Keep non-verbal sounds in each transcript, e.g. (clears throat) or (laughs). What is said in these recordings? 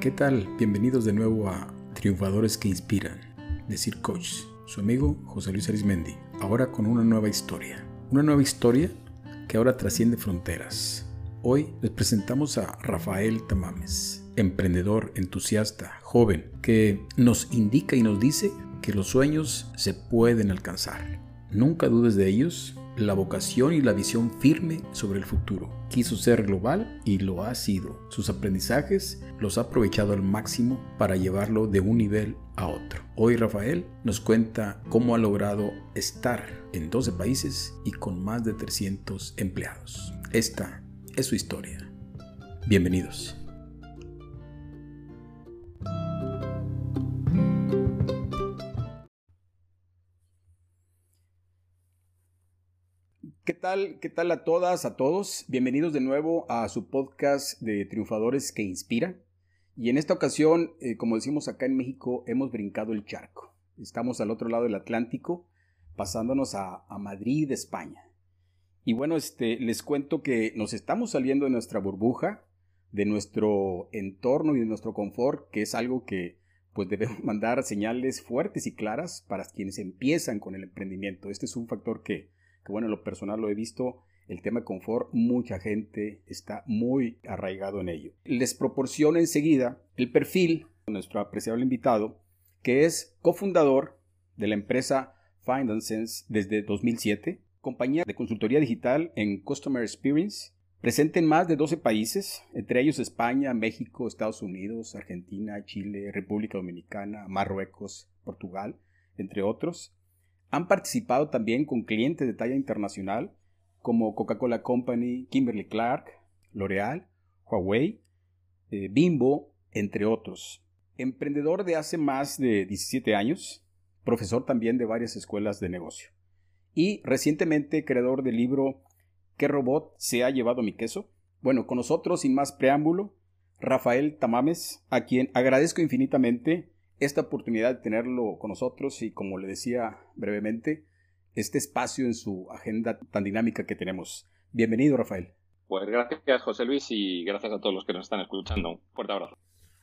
¿Qué tal? Bienvenidos de nuevo a Triunfadores que Inspiran, Decir Coach, su amigo José Luis Arismendi, ahora con una nueva historia. Una nueva historia que ahora trasciende fronteras. Hoy les presentamos a Rafael Tamames, emprendedor, entusiasta, joven, que nos indica y nos dice que los sueños se pueden alcanzar. Nunca dudes de ellos la vocación y la visión firme sobre el futuro. Quiso ser global y lo ha sido. Sus aprendizajes los ha aprovechado al máximo para llevarlo de un nivel a otro. Hoy Rafael nos cuenta cómo ha logrado estar en 12 países y con más de 300 empleados. Esta es su historia. Bienvenidos. ¿Qué tal? ¿Qué tal a todas, a todos? Bienvenidos de nuevo a su podcast de Triunfadores que Inspiran. Y en esta ocasión, eh, como decimos acá en México, hemos brincado el charco. Estamos al otro lado del Atlántico, pasándonos a, a Madrid, España. Y bueno, este, les cuento que nos estamos saliendo de nuestra burbuja, de nuestro entorno y de nuestro confort, que es algo que pues debemos (laughs) mandar señales fuertes y claras para quienes empiezan con el emprendimiento. Este es un factor que, bueno, en lo personal lo he visto, el tema de confort, mucha gente está muy arraigado en ello. Les proporciono enseguida el perfil de nuestro apreciable invitado, que es cofundador de la empresa Sense desde 2007, compañía de consultoría digital en Customer Experience, presente en más de 12 países, entre ellos España, México, Estados Unidos, Argentina, Chile, República Dominicana, Marruecos, Portugal, entre otros. Han participado también con clientes de talla internacional como Coca-Cola Company, Kimberly Clark, L'Oreal, Huawei, eh, Bimbo, entre otros. Emprendedor de hace más de 17 años, profesor también de varias escuelas de negocio. Y recientemente creador del libro ¿Qué robot se ha llevado mi queso? Bueno, con nosotros, sin más preámbulo, Rafael Tamames, a quien agradezco infinitamente esta oportunidad de tenerlo con nosotros y como le decía brevemente, este espacio en su agenda tan dinámica que tenemos. Bienvenido, Rafael. Pues gracias, José Luis, y gracias a todos los que nos están escuchando. Un fuerte abrazo.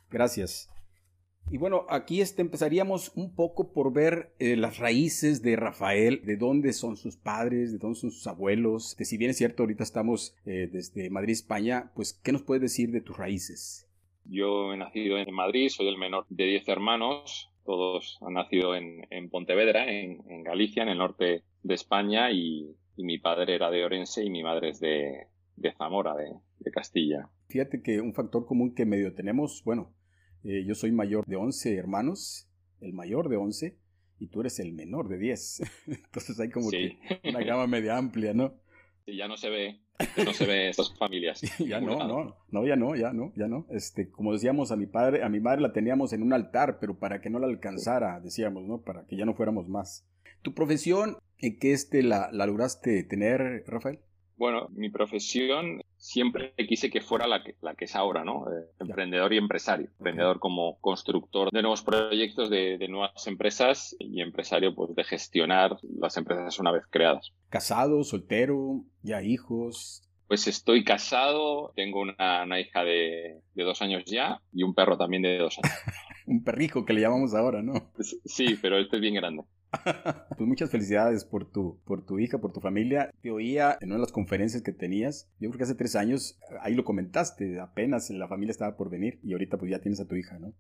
Gracias. Y bueno, aquí este, empezaríamos un poco por ver eh, las raíces de Rafael, de dónde son sus padres, de dónde son sus abuelos. De si bien es cierto, ahorita estamos eh, desde Madrid, España, pues, ¿qué nos puedes decir de tus raíces? Yo he nacido en Madrid, soy el menor de 10 hermanos. Todos han nacido en, en Pontevedra, en, en, Galicia, en el norte de España, y, y, mi padre era de Orense y mi madre es de, de Zamora, de, de Castilla. Fíjate que un factor común que medio tenemos, bueno, eh, yo soy mayor de 11 hermanos, el mayor de 11, y tú eres el menor de 10. (laughs) Entonces hay como Sí. que una gama media amplia, ¿no? Y ya no se ve, no se ve estas familias. (laughs) ya no, lado. no, no, ya no, ya no, ya no. Este, como decíamos a mi padre, a mi madre la teníamos en un altar, pero para que no la alcanzara, decíamos, ¿no? Para que ya no fuéramos más. ¿Tu profesión en qué este la, la lograste tener, Rafael? Bueno, mi profesión siempre quise que fuera la que, la que es ahora, ¿no? Eh, emprendedor y empresario. Emprendedor como constructor de nuevos proyectos, de, de, nuevas empresas y empresario pues de gestionar las empresas una vez creadas. ¿Casado, soltero, ya hijos? Pues estoy casado, tengo una, una hija de, de, dos años ya y un perro también de dos años. (laughs) un perrijo que le llamamos ahora, ¿no? Sí, pero este es bien grande. (laughs) pues muchas felicidades por tu, por tu hija, por tu familia. Te oía en una de las conferencias que tenías. Yo creo que hace tres años, ahí lo comentaste, apenas la familia estaba por venir y ahorita pues ya tienes a tu hija, ¿no?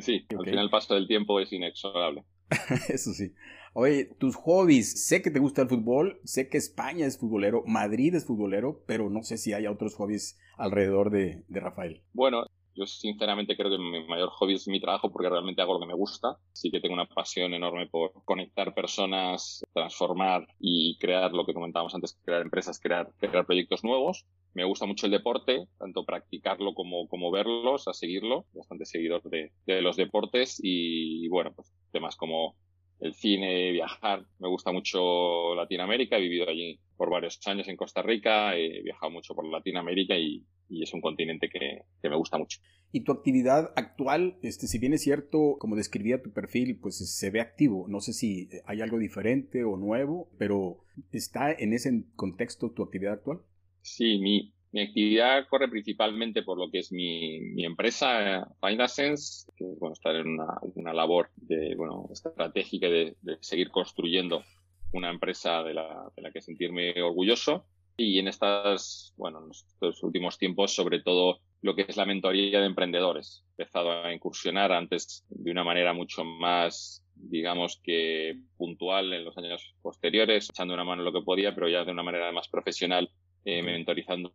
Sí, okay. al final el paso del tiempo es inexorable. (laughs) Eso sí. Oye, tus hobbies, sé que te gusta el fútbol, sé que España es futbolero, Madrid es futbolero, pero no sé si hay otros hobbies alrededor de, de Rafael. Bueno, yo sinceramente creo que mi mayor hobby es mi trabajo porque realmente hago lo que me gusta. Sí que tengo una pasión enorme por conectar personas, transformar y crear lo que comentábamos antes, crear empresas, crear, crear proyectos nuevos. Me gusta mucho el deporte, tanto practicarlo como, como verlos, a seguirlo. Bastante seguidor de, de los deportes y, bueno, pues temas como el cine, viajar. Me gusta mucho Latinoamérica, he vivido allí por varios años en Costa Rica, he viajado mucho por Latinoamérica y, y es un continente que, que, me gusta mucho. Y tu actividad actual, este, si bien es cierto, como describía tu perfil, pues se ve activo. No sé si hay algo diferente o nuevo, pero ¿está en ese contexto tu actividad actual? Sí, mi, Mi actividad corre principalmente por lo que es mi, mi empresa, Findasense, que bueno, estar en una, una labor de, bueno, estratégica de, de, seguir construyendo una empresa de la, de la que sentirme orgulloso. Y en estas, bueno, en estos últimos tiempos, sobre todo lo que es la mentoría de emprendedores. He empezado a incursionar antes de una manera mucho más, digamos que puntual en los años posteriores, echando una mano en lo que podía, pero ya de una manera más profesional eh, mentorizando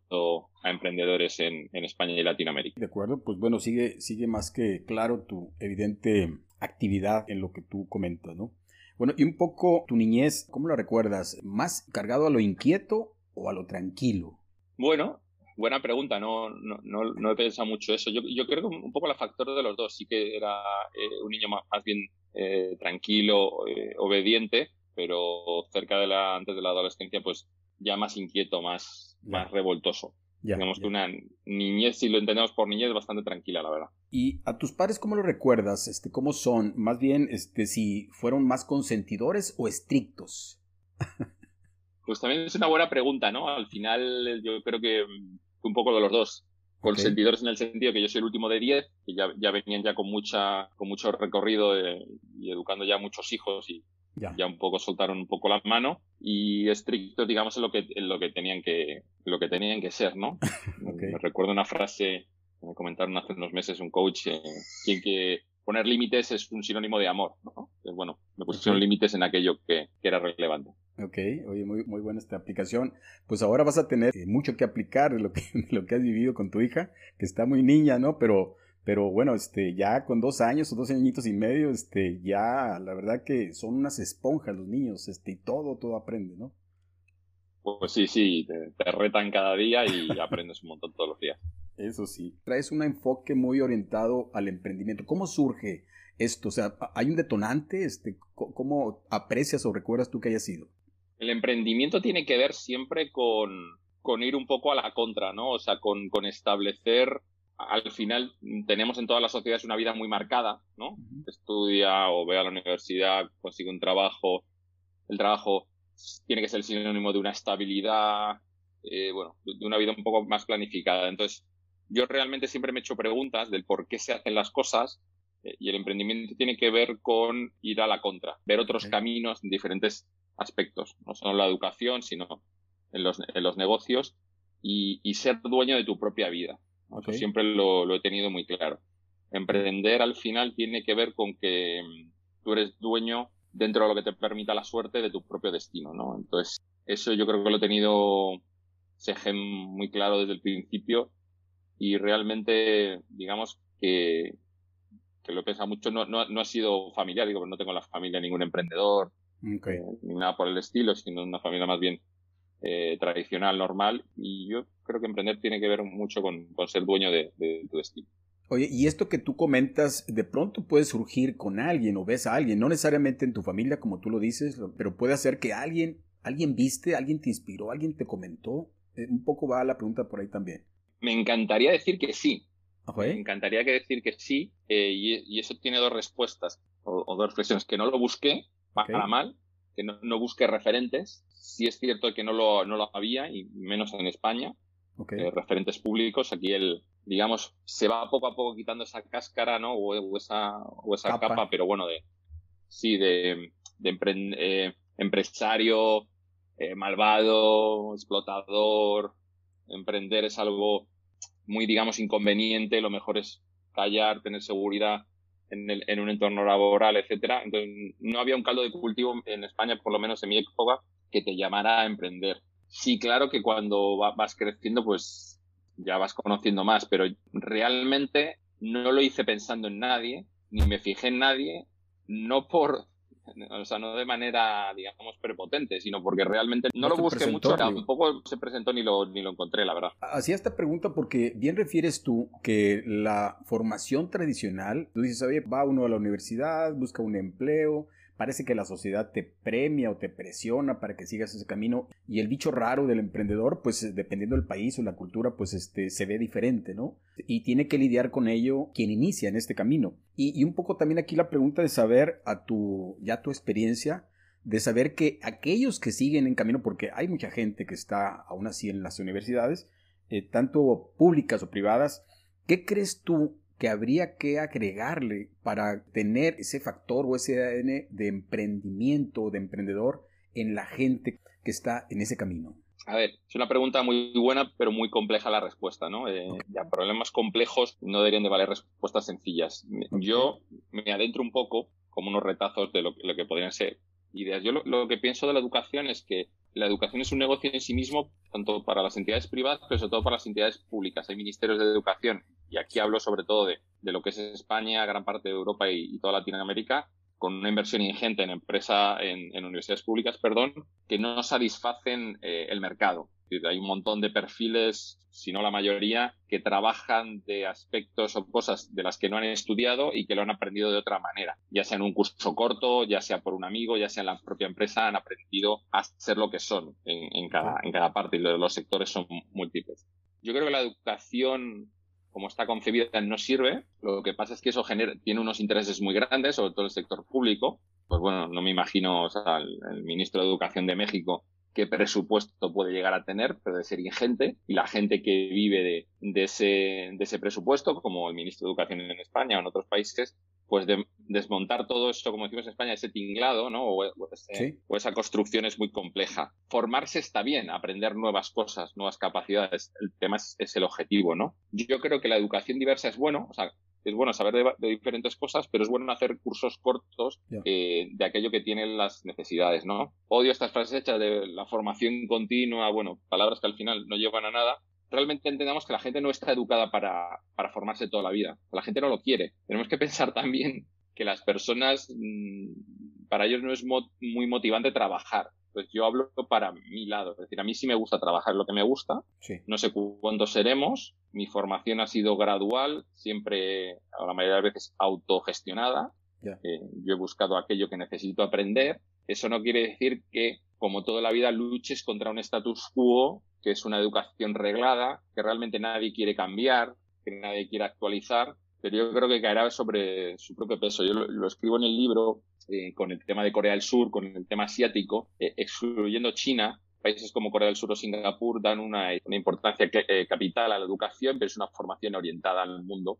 a emprendedores en, en, España y Latinoamérica. De acuerdo, pues bueno, sigue, sigue más que claro tu evidente actividad en lo que tú comentas, ¿no? Bueno, y un poco tu niñez, ¿cómo la recuerdas? ¿Más cargado a lo inquieto o a lo tranquilo? Bueno, buena pregunta, no, no, no, no he pensado mucho eso. Yo, yo, creo que un poco el factor de los dos, sí que era eh, un niño más, más bien eh, tranquilo, eh, obediente, pero cerca de la, antes de la adolescencia, pues ya más inquieto, más, más revoltoso. Ya, Digamos que una niñez, si lo entendemos por niñez, bastante tranquila, la verdad. ¿Y a tus padres cómo lo recuerdas? Este, ¿Cómo son? Más bien, este, si fueron más consentidores o estrictos. (laughs) pues también es una buena pregunta, ¿no? Al final, yo creo que un poco de los dos. Consentidores okay. en el sentido que yo soy el último de 10, que ya, ya venían ya con mucha, con mucho recorrido de, y educando ya muchos hijos y, ya. ya. un poco soltaron un poco la mano y estricto digamos en lo que en lo que tenían que lo que tenían que ser no (laughs) okay. me recuerdo una frase que me comentaron hace unos meses un coach eh, que, que poner límites es un sinónimo de amor no Entonces, bueno me pusieron okay. límites en aquello que, que, era relevante Ok, oye, muy, muy buena esta aplicación. Pues ahora vas a tener mucho que aplicar de lo que, (laughs) de lo que has vivido con tu hija, que está muy niña, ¿no? Pero pero bueno, este, ya con dos años o dos añitos y medio, este, ya la verdad que son unas esponjas los niños, este, y todo, todo aprende, ¿no? Pues sí, sí, te, te retan cada día y (laughs) aprendes un montón todos los días. Eso sí. Traes un enfoque muy orientado al emprendimiento. ¿Cómo surge esto? O sea, ¿hay un detonante? Este, ¿Cómo aprecias o recuerdas tú que haya sido? El emprendimiento tiene que ver siempre con, con ir un poco a la contra, ¿no? O sea, con, con establecer al final tenemos en todas las sociedades una vida muy marcada, ¿no? Uh -huh. Estudia o ve a la universidad, consigue un trabajo, el trabajo tiene que ser el sinónimo de una estabilidad, eh, bueno, de una vida un poco más planificada. Entonces, yo realmente siempre me he hecho preguntas del por qué se hacen las cosas eh, y el emprendimiento tiene que ver con ir a la contra, ver otros caminos en diferentes aspectos, no solo en la educación, sino en los, en los negocios y, y ser dueño de tu propia vida. Okay. Eso siempre lo, lo, he tenido muy claro. Emprender al final tiene que ver con que mm, tú eres dueño dentro de lo que te permita la suerte de tu propio destino, ¿no? Entonces, eso yo creo que lo he tenido muy claro desde el principio y realmente, digamos que, que lo he pensado mucho, no, no, no ha sido familiar, digo, no tengo en la familia ningún emprendedor, okay. eh, ni nada por el estilo, sino una familia más bien eh, tradicional, normal, y yo creo que emprender tiene que ver mucho con, con ser dueño de, de, tu destino. Oye, y esto que tú comentas, de pronto puede surgir con alguien o ves a alguien, no necesariamente en tu familia, como tú lo dices, pero puede ser que alguien, alguien viste, alguien te inspiró, alguien te comentó. Eh, un poco va la pregunta por ahí también. Me encantaría decir que sí. Okay. Me encantaría que decir que sí, eh, y, y, eso tiene dos respuestas o, o, dos reflexiones. Que no lo busqué para okay. mal, que no, no busqué referentes. Sí es cierto que no lo, no lo había, y menos en España. Okay. Eh, referentes públicos. Aquí el, digamos, se va poco a poco quitando esa cáscara, ¿no? O, o esa, o esa capa. capa. pero bueno, de, sí, de, de empre eh, empresario, eh, malvado, explotador. Emprender es algo muy, digamos, inconveniente. Lo mejor es callar, tener seguridad en, el, en un entorno laboral, etcétera. Entonces, no había un caldo de cultivo en España, por lo menos en mi época, que te llamara a emprender. Sí, claro que cuando vas creciendo, pues ya vas conociendo más, pero realmente no lo hice pensando en nadie, ni me fijé en nadie, no por, o sea, no de manera, digamos, prepotente, sino porque realmente no, no lo busqué mucho, tampoco se presentó ni lo, ni lo encontré, la verdad. Hacía esta pregunta porque bien refieres tú que la formación tradicional, tú dices, oye, va uno a la universidad, busca un empleo, parece que la sociedad te premia o te presiona para que sigas ese camino y el bicho raro del emprendedor pues dependiendo del país o la cultura pues este se ve diferente no y tiene que lidiar con ello quien inicia en este camino. Y, y un poco también aquí la pregunta de saber a tu ya tu experiencia de saber que aquellos que siguen en camino porque hay mucha gente que está aún así en las universidades eh, tanto públicas o privadas, ¿qué crees tú que habría que agregarle para tener ese factor o ese ADN de emprendimiento o de emprendedor en la gente que está en ese camino? A ver, es una pregunta muy buena, pero muy compleja la respuesta, ¿no? Eh, ya, problemas complejos no deberían de valer respuestas sencillas. Yo me adentro un poco como unos retazos de lo, que podrían ser ideas. Yo lo, que pienso de la educación es que la educación es un negocio en sí mismo, tanto para las entidades privadas, pero sobre todo para las entidades públicas. Hay ministerios de educación, y aquí hablo sobre todo de, lo que es España, gran parte de Europa y toda Latinoamérica, con una inversión ingente en empresa, en, universidades públicas, perdón, que no satisfacen eh, el mercado. Hay un montón de perfiles, si no la mayoría, que trabajan de aspectos o cosas de las que no han estudiado y que lo han aprendido de otra manera. Ya sea en un curso corto, ya sea por un amigo, ya sea en la propia empresa, han aprendido a ser lo que son en, cada, en cada parte y los sectores son múltiples. Yo creo que la educación como está concebida no sirve. Lo que pasa es que eso genera, tiene unos intereses muy grandes, sobre todo el sector público. Pues bueno, no me imagino o sea, ministro de Educación de México qué presupuesto puede llegar a tener, pero de ser ingente, y la gente que vive de, de, ese, de ese presupuesto, como el ministro de Educación en España o en otros países, pues de desmontar todo eso, como decimos en España, ese tinglado, ¿no? O, esa construcción es muy compleja. Formarse está bien, aprender nuevas cosas, nuevas capacidades. El tema es, el objetivo, ¿no? Yo creo que la educación diversa es bueno, o sea, es bueno saber de, diferentes cosas, pero es bueno hacer cursos cortos eh, de aquello que tienen las necesidades, ¿no? Odio estas frases hechas de la formación continua, bueno, palabras que al final no llevan a nada, realmente entendamos que la gente no está educada para, para formarse toda la vida. La gente no lo quiere. Tenemos que pensar también que las personas, mm, para ellos no es muy motivante trabajar. Pues yo hablo para mi lado. Es decir, a mí sí me gusta trabajar lo que me gusta. No sé cuándo seremos. Mi formación ha sido gradual, siempre, a la mayoría de las veces, autogestionada. Eh, yo he buscado aquello que necesito aprender. Eso no quiere decir que, como toda la vida, luches contra un status quo que es una educación reglada, que realmente nadie quiere cambiar, que nadie quiere actualizar, pero yo creo que caerá sobre su propio peso. Yo lo, escribo en el libro eh, con el tema de Corea del Sur, con el tema asiático, eh, excluyendo China. Países como Corea del Sur o Singapur dan una, importancia eh, capital a la educación, pero es una formación orientada al mundo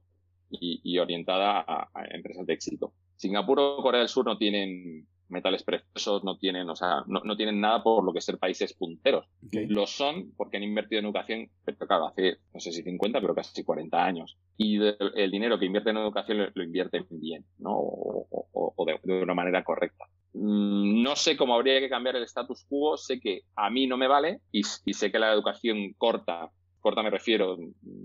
y, orientada a, empresas de éxito. Singapur o Corea del Sur no tienen metales preciosos, no tienen, o sea, no, no, tienen nada por lo que ser países punteros. Lo son porque han invertido en educación, pero claro, hace, no sé si 50, pero casi 40 años. Y el dinero que invierte en educación lo, invierten bien, ¿no? O, de, una manera correcta. Mm, no sé cómo habría que cambiar el status quo, sé que a mí no me vale y, y sé que la educación corta corta me refiero,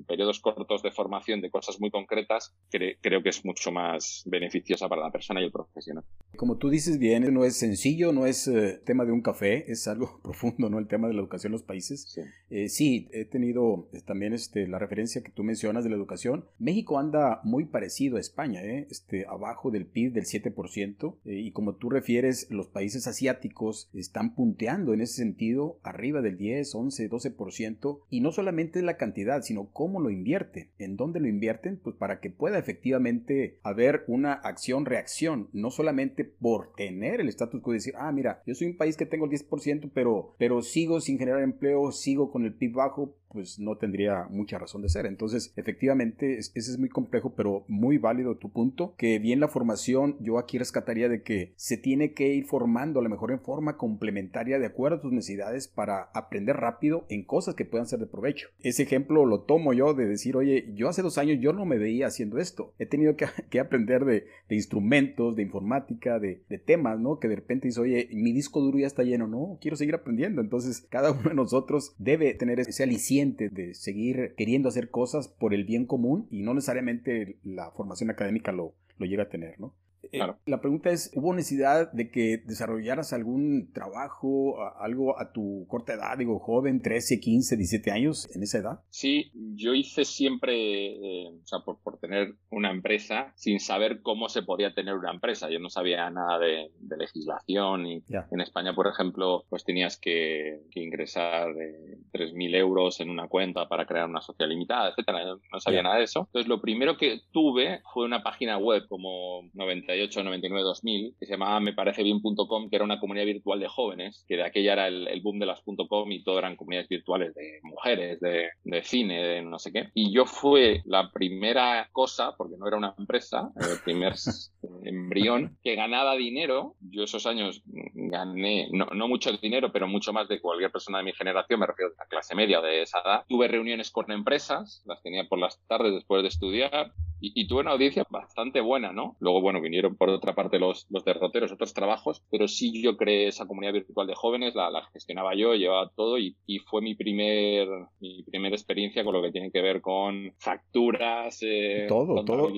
periodos cortos de formación de cosas muy concretas, creo que es mucho más beneficiosa para la persona y el profesional. Como tú dices bien, no es sencillo, no es eh, tema de un café, es algo (laughs) profundo, ¿no? El tema de la educación en los países. Sí, eh, sí he tenido eh, también este, la referencia que tú mencionas de la educación. México anda muy parecido a España, ¿eh? este, abajo del PIB del 7%, y como tú refieres, los países asiáticos están punteando en ese sentido arriba del 10, 11, 12%, y no solamente la cantidad, sino cómo lo invierten, en dónde lo invierten, pues para que pueda efectivamente haber una acción-reacción, no solamente por tener el estatus quo y decir, ah, mira, yo soy un país que tengo el 10%, pero, pero sigo sin generar empleo, sigo con el PIB bajo, pues no tendría mucha razón de ser. Entonces, efectivamente, ese es muy complejo, pero muy válido tu punto, que bien la formación, yo aquí rescataría de que se tiene que ir formando a lo mejor en forma complementaria de acuerdo a tus necesidades para aprender rápido en cosas que puedan ser de provecho. Ese ejemplo lo tomo yo de decir, oye, yo hace dos años yo no me veía haciendo esto. He tenido que, (laughs) aprender de, instrumentos, de informática, de, de temas, ¿no? Que de repente dice, oye, mi disco duro ya está lleno, no, quiero seguir aprendiendo. Entonces, cada uno de nosotros debe tener ese aliciente de seguir queriendo hacer cosas por el bien común y no necesariamente la formación académica lo, lo llega a tener, ¿no? Eh, la pregunta es, ¿hubo necesidad de que desarrollaras algún trabajo, algo a tu corta edad, digo, joven, 13, 15, 17 años, en esa edad? Sí, yo hice siempre, eh, o sea, por, por, tener una empresa, sin saber cómo se podía tener una empresa. Yo no sabía nada de, legislación y en España, por ejemplo, pues tenías que, ingresar, eh, 3.000 euros en una cuenta para crear una sociedad limitada, etcétera. No sabía nada de eso. Entonces, lo primero que tuve fue una página web como 98, 99, 2000, que se llamaba me parece bien.com, que era una comunidad virtual de jóvenes, que de aquella era el, boom de las .com y todo eran comunidades virtuales de mujeres, de, de cine, de no sé qué. Y yo fue la primera cosa, porque no era una empresa, el primer (laughs) embrión, que ganaba dinero. Yo esos años gané, no, no mucho dinero, pero mucho más de cualquier persona de mi generación, me refiero a la clase media de esa edad. Tuve reuniones con empresas, las tenía por las tardes después de estudiar, y, tuve una audiencia bastante buena, ¿no? Luego, bueno, vinieron por otra parte los, los derroteros, otros trabajos, pero sí yo creé esa comunidad virtual de jóvenes, la, la gestionaba yo, llevaba todo y, y, fue mi primer mi primera experiencia con lo que tiene que ver con facturas, eh, todo, todo,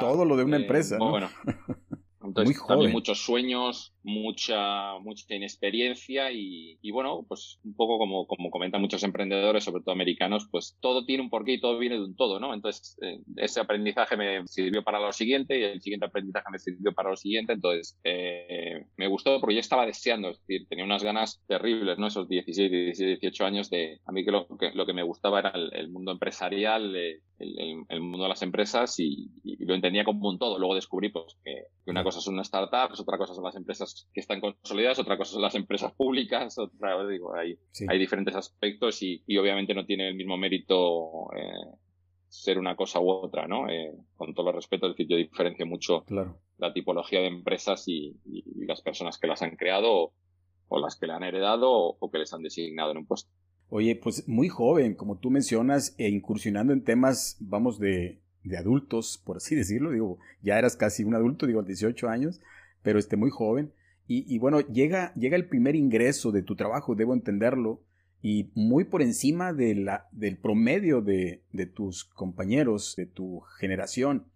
todo lo de una eh, empresa. ¿no? Bueno, (laughs) entonces también muchos sueños, mucha, mucha inexperiencia y, y, bueno, pues un poco como, como comentan muchos emprendedores, sobre todo americanos, pues todo tiene un porqué y todo viene de un todo, ¿no? Entonces, eh, ese aprendizaje me sirvió para lo siguiente y el siguiente aprendizaje me sirvió para lo siguiente, entonces eh, me gustó porque yo estaba deseando, es decir, tenía unas ganas terribles, ¿no? Esos 16, 17, 18 años de, a mí que lo que, lo que me gustaba era el, mundo empresarial, el, el, mundo de las empresas y, lo entendía como un todo. Luego descubrí pues, que, una cosa es una startup, otra cosa son las empresas que están consolidadas, otra cosa son las empresas públicas, otra, digo, hay, hay diferentes aspectos y, obviamente no tiene el mismo mérito eh, ser una cosa u otra, ¿no? Eh, con todo el respeto, es decir, yo diferencio mucho la tipología de empresas y, las personas que las han creado o, las que le han heredado o, que les han designado en un puesto. Oye, pues muy joven, como tú mencionas, e incursionando en temas, vamos, de, de adultos, por así decirlo, digo, ya eras casi un adulto, digo, 18 años, pero este, muy joven. Y, bueno, llega, llega el primer ingreso de tu trabajo, debo entenderlo, y muy por encima de la, del promedio de, de tus compañeros, de tu generación.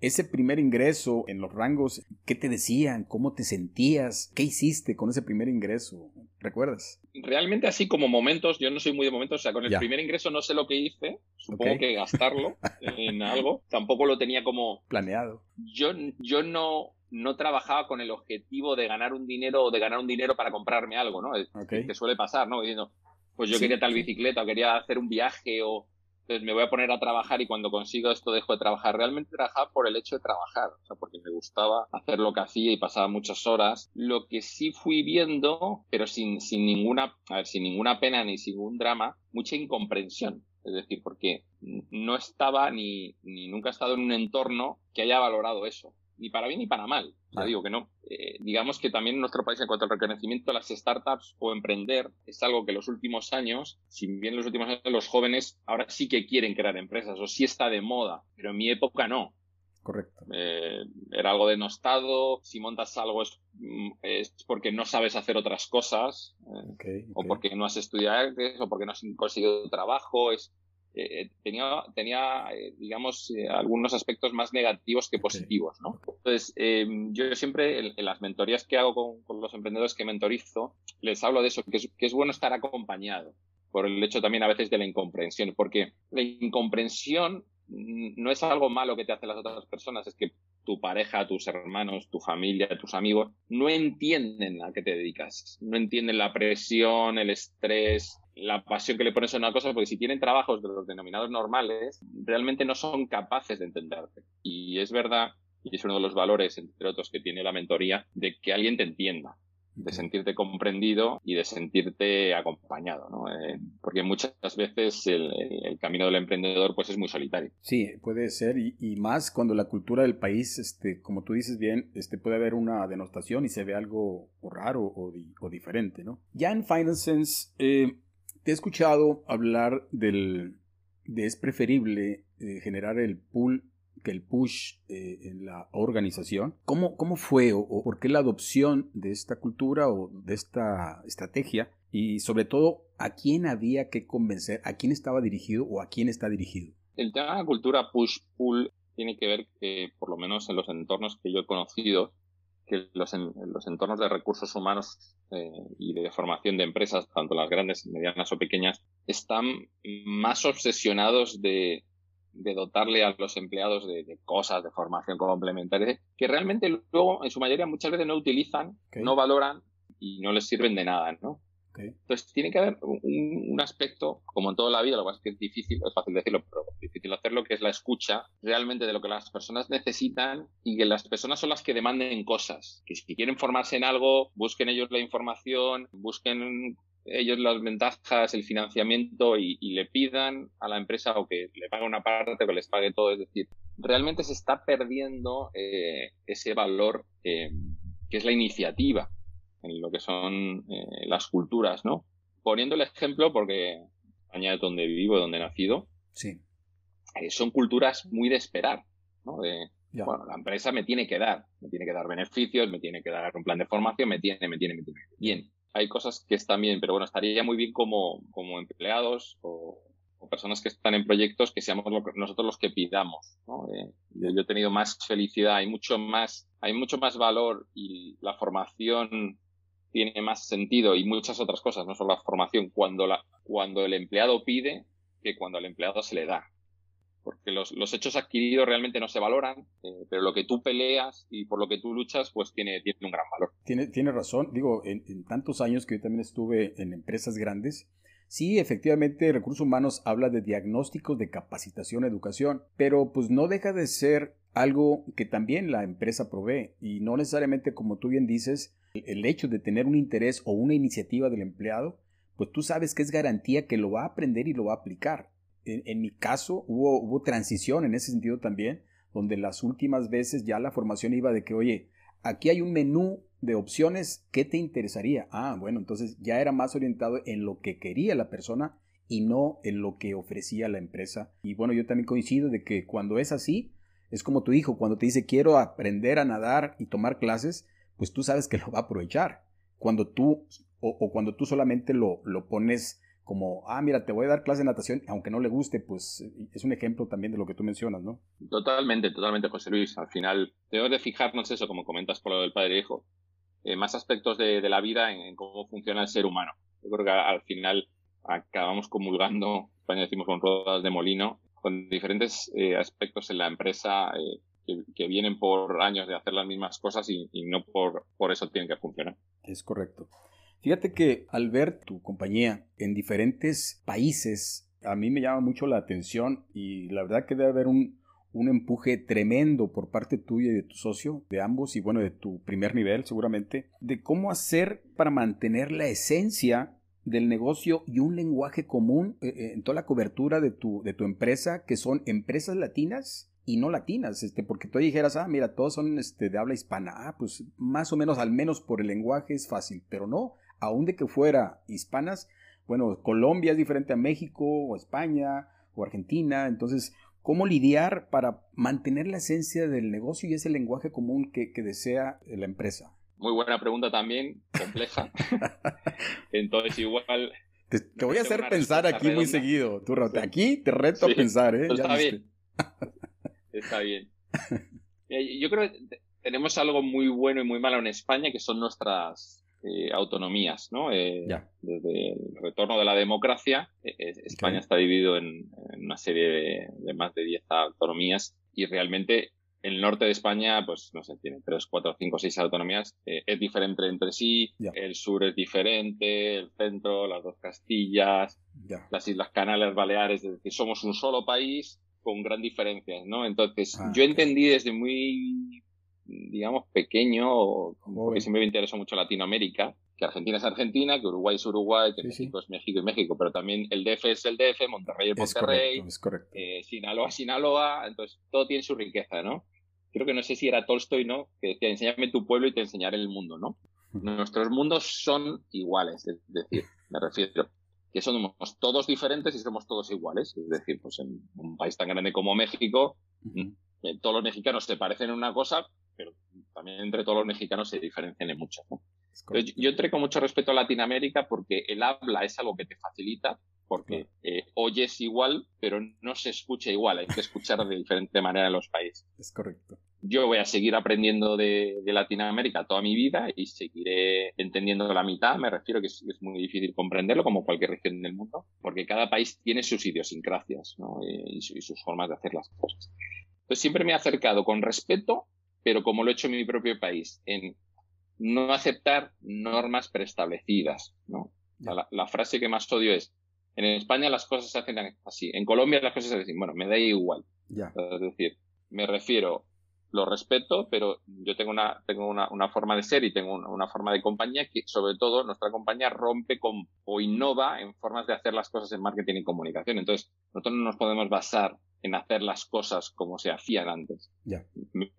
Ese primer ingreso en los rangos, ¿qué te decían? ¿Cómo te sentías? ¿Qué hiciste con ese primer ingreso? ¿Recuerdas? Realmente así como momentos, yo no soy muy de momentos, o sea, con el primer ingreso no sé lo que hice, supongo que gastarlo (laughs) en algo, tampoco lo tenía como planeado. Yo, yo no, no trabajaba con el objetivo de ganar un dinero o de ganar un dinero para comprarme algo, ¿no? Que suele pasar, ¿no? Diciendo, pues yo quería tal bicicleta o quería hacer un viaje o entonces me voy a poner a trabajar y cuando consigo esto dejo de trabajar. Realmente trabajaba por el hecho de trabajar, o sea, porque me gustaba hacer lo que hacía y pasaba muchas horas. Lo que sí fui viendo, pero sin, sin ninguna, a ver, sin ninguna pena ni sin ningún drama, mucha incomprensión. Es decir, porque no estaba ni, ni nunca he estado en un entorno que haya valorado eso ni para bien ni para mal. O digo que no. Eh, digamos que también en nuestro país, en cuanto al reconocimiento, las startups o emprender es algo que los últimos años, si bien los últimos años los jóvenes ahora sí que quieren crear empresas o sí está de moda, pero en mi época no. Correcto. Eh, era algo denostado. Si montas algo es, mm, es, porque no sabes hacer otras cosas, eh, o porque no has estudiado o porque no has conseguido trabajo. Es, eh, tenía, tenía eh, digamos, eh, algunos aspectos más negativos que positivos, ¿no? Entonces, em, yo siempre en, las mentorías que hago con, los emprendedores que mentorizo, les hablo de eso, que es, que es bueno estar acompañado, por el hecho también a veces de la incomprensión, porque la incomprensión no es algo malo que te hacen las otras personas, es que tu pareja, tus hermanos, tu familia, tus amigos no entienden a qué te dedicas, no entienden la presión, el estrés, la pasión que le pones a una cosa, porque si tienen trabajos de los denominados normales, realmente no son capaces de entenderte. Y es verdad, y es uno de los valores, entre otros, que tiene la mentoría, de que alguien te entienda de sentirte comprendido y de sentirte acompañado, ¿no? Eh, porque muchas veces el, camino del emprendedor pues es muy solitario. Sí, puede ser y, más cuando la cultura del país, este, como tú dices bien, este, puede haber una denostación y se ve algo raro o, diferente, ¿no? Ya en Final Sense, eh, te he escuchado hablar del, de es preferible eh, generar el pool que el push eh, en la organización. ¿Cómo, cómo fue o, por qué la adopción de esta cultura o de esta estrategia? Y sobre todo, ¿a quién había que convencer? ¿A quién estaba dirigido o a quién está dirigido? El tema de la cultura push-pull tiene que ver que, por lo menos en los entornos que yo he conocido, que los, en, los entornos de recursos humanos eh, y de formación de empresas, tanto las grandes, medianas o pequeñas, están más obsesionados de, de dotarle a los empleados de, cosas, de formación complementaria, que realmente luego, en su mayoría, muchas veces no utilizan, no valoran y no les sirven de nada, ¿no? Entonces, tiene que haber un, aspecto, como en toda la vida, lo que es que es difícil, es fácil decirlo, pero es difícil hacerlo, que es la escucha realmente de lo que las personas necesitan y que las personas son las que demanden cosas. Que si quieren formarse en algo, busquen ellos la información, busquen ellos las ventajas, el financiamiento y, le pidan a la empresa o que le pague una parte o que les pague todo. Es decir, realmente se está perdiendo eh, ese valor eh, que es la iniciativa en lo que son eh, las culturas, ¿no? Poniendo el ejemplo, porque España es donde vivo, donde he nacido, sí. son culturas muy de esperar, ¿no? De, bueno, la empresa me tiene que dar, me tiene que dar beneficios, me tiene que dar un plan de formación, me tiene, me tiene, me tiene. Bien, hay cosas que están bien, pero bueno, estaría muy bien como, como empleados o, personas que están en proyectos que seamos nosotros los que pidamos. Eh, yo, he tenido más felicidad, hay mucho más, hay mucho más valor y la formación tiene más sentido y muchas otras cosas, no solo la formación, cuando, la, cuando el empleado pide que cuando al empleado se le da porque los, los, hechos adquiridos realmente no se valoran, eh, pero lo que tú peleas y por lo que tú luchas, pues tiene, tiene un gran valor. Tiene, tiene razón, digo, en, tantos años que yo también estuve en empresas grandes, sí, efectivamente, recursos humanos habla de diagnósticos de capacitación, educación, pero pues no deja de ser algo que también la empresa provee y no necesariamente, como tú bien dices, el hecho de tener un interés o una iniciativa del empleado, pues tú sabes que es garantía que lo va a aprender y lo va a aplicar en, mi caso hubo, transición en ese sentido también, donde las últimas veces ya la formación iba de que, oye, aquí hay un menú de opciones, ¿qué te interesaría? Ah, bueno, entonces ya era más orientado en lo que quería la persona y no en lo que ofrecía la empresa. Y bueno, yo también coincido de que cuando es así, es como tu hijo, cuando te dice quiero aprender a nadar y tomar clases, pues tú sabes que lo va a aprovechar. Cuando tú, o, o cuando tú solamente lo, lo pones como, ah, mira, te voy a dar clase de natación, aunque no le guste, pues es un ejemplo también de lo que tú mencionas, ¿no? Totalmente, totalmente, José Luis. Al final, debemos de fijarnos eso, como comentas por lo del padre e hijo, eh, más aspectos de, la vida en, cómo funciona el ser humano. Yo creo que al final acabamos comulgando, en España decimos con ruedas de molino, con diferentes eh, aspectos en la empresa eh, que, vienen por años de hacer las mismas cosas y, y no por, por eso tienen que funcionar. Es correcto. Fíjate que al ver tu compañía en diferentes países, a mí me llama mucho la atención y la verdad que debe haber un, un empuje tremendo por parte tuya y de tu socio, de ambos y bueno, de tu primer nivel seguramente, de cómo hacer para mantener la esencia del negocio y un lenguaje común eh, eh, en toda la cobertura de tu, de tu empresa, que son empresas latinas y no latinas, este, porque tú dijeras, ah, mira, todos son este, de habla hispana, ah, pues más o menos, al menos por el lenguaje es fácil, pero no, aun de que fuera hispanas, bueno, Colombia es diferente a México o España o Argentina, entonces, ¿cómo lidiar para mantener la esencia del negocio y ese lenguaje común que, desea la empresa? Muy buena pregunta también, compleja. (laughs) entonces, igual... Te, voy a hacer pensar aquí muy seguido. Tú, Aquí te reto a pensar, ¿eh? Está bien. Está bien. (laughs) Eh, yo creo que tenemos algo muy bueno y muy malo en España, que son nuestras eh, autonomías, ¿no? Eh, desde el retorno de la democracia, eh, España está dividido en, una serie de, más de 10 autonomías y realmente el norte de España, pues no sé, tiene 3, 4, 5, 6 autonomías, es diferente entre sí, el sur es diferente, el centro, las dos Castillas, las Islas Canales, Baleares, es decir, somos un solo país con gran diferencias, ¿no? Entonces, ah, yo entendí desde muy digamos, pequeño, porque siempre me interesó mucho Latinoamérica, que Argentina es Argentina, que Uruguay es Uruguay, que México es México y México, pero también el DF es el DF, Monterrey es Monterrey, es correcto, eh, Sinaloa, Sinaloa, entonces todo tiene su riqueza, ¿no? Creo que no sé si era Tolstoy, ¿no? Que decía, enséñame tu pueblo y te enseñaré el mundo, ¿no? Nuestros mundos son iguales, es decir, me refiero que somos todos diferentes y somos todos iguales, es decir, pues en un país tan grande como México, eh, todos los mexicanos se parecen en una cosa, también entre todos los mexicanos se diferencian en mucho. yo entré con mucho respeto a Latinoamérica porque el habla es algo que te facilita, porque eh, oyes igual, pero no se escucha igual, hay que escuchar de diferente manera en los países. Es correcto. Yo voy a seguir aprendiendo de, Latinoamérica toda mi vida y seguiré entendiendo la mitad, me refiero que es, muy difícil comprenderlo como cualquier región del mundo, porque cada país tiene sus idiosincrasias eh, y, y sus formas de hacer las cosas. Entonces siempre me he acercado con respeto pero como lo he hecho en mi propio país, en no aceptar normas preestablecidas, ¿no? la, frase que más odio es, en España las cosas se hacen así, en Colombia las cosas se hacen así. Bueno, me da igual. Es decir, me refiero, lo respeto, pero yo tengo una, tengo una, una forma de ser y tengo una, forma de compañía que, sobre todo, nuestra compañía rompe con, o innova en formas de hacer las cosas en marketing y comunicación. Entonces, nosotros no nos podemos basar en hacer las cosas como se hacían antes.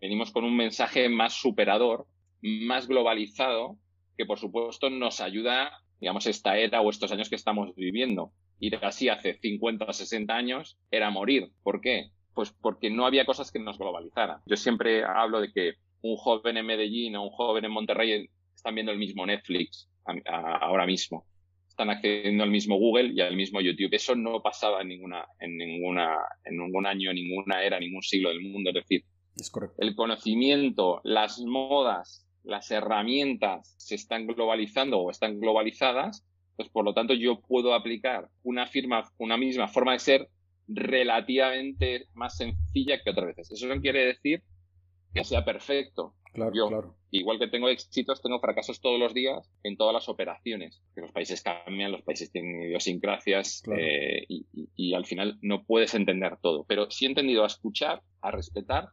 Venimos con un mensaje más superador, más globalizado, que por supuesto nos ayuda, digamos, esta era o estos años que estamos viviendo. Ir así hace 50 o 60 años era morir. ¿Por qué? Pues porque no había cosas que nos globalizaran. Yo siempre hablo de que un joven en Medellín o un joven en Monterrey están viendo el mismo Netflix ahora mismo. Están accediendo al mismo Google y al mismo YouTube. Eso no pasaba en ninguna, en ninguna, en ningún año, ninguna era, ningún siglo del mundo. Es decir, el conocimiento, las modas, las herramientas se están globalizando o están globalizadas, pues por lo tanto yo puedo aplicar una firma, una misma forma de ser relativamente más sencilla que otras veces. Eso no quiere decir que sea perfecto. Claro, yo, igual que tengo éxitos, tengo fracasos todos los días en todas las operaciones. Que los países cambian, los países tienen idiosincrasias eh, y, y, al final no puedes entender todo. Pero sí he entendido a escuchar, a respetar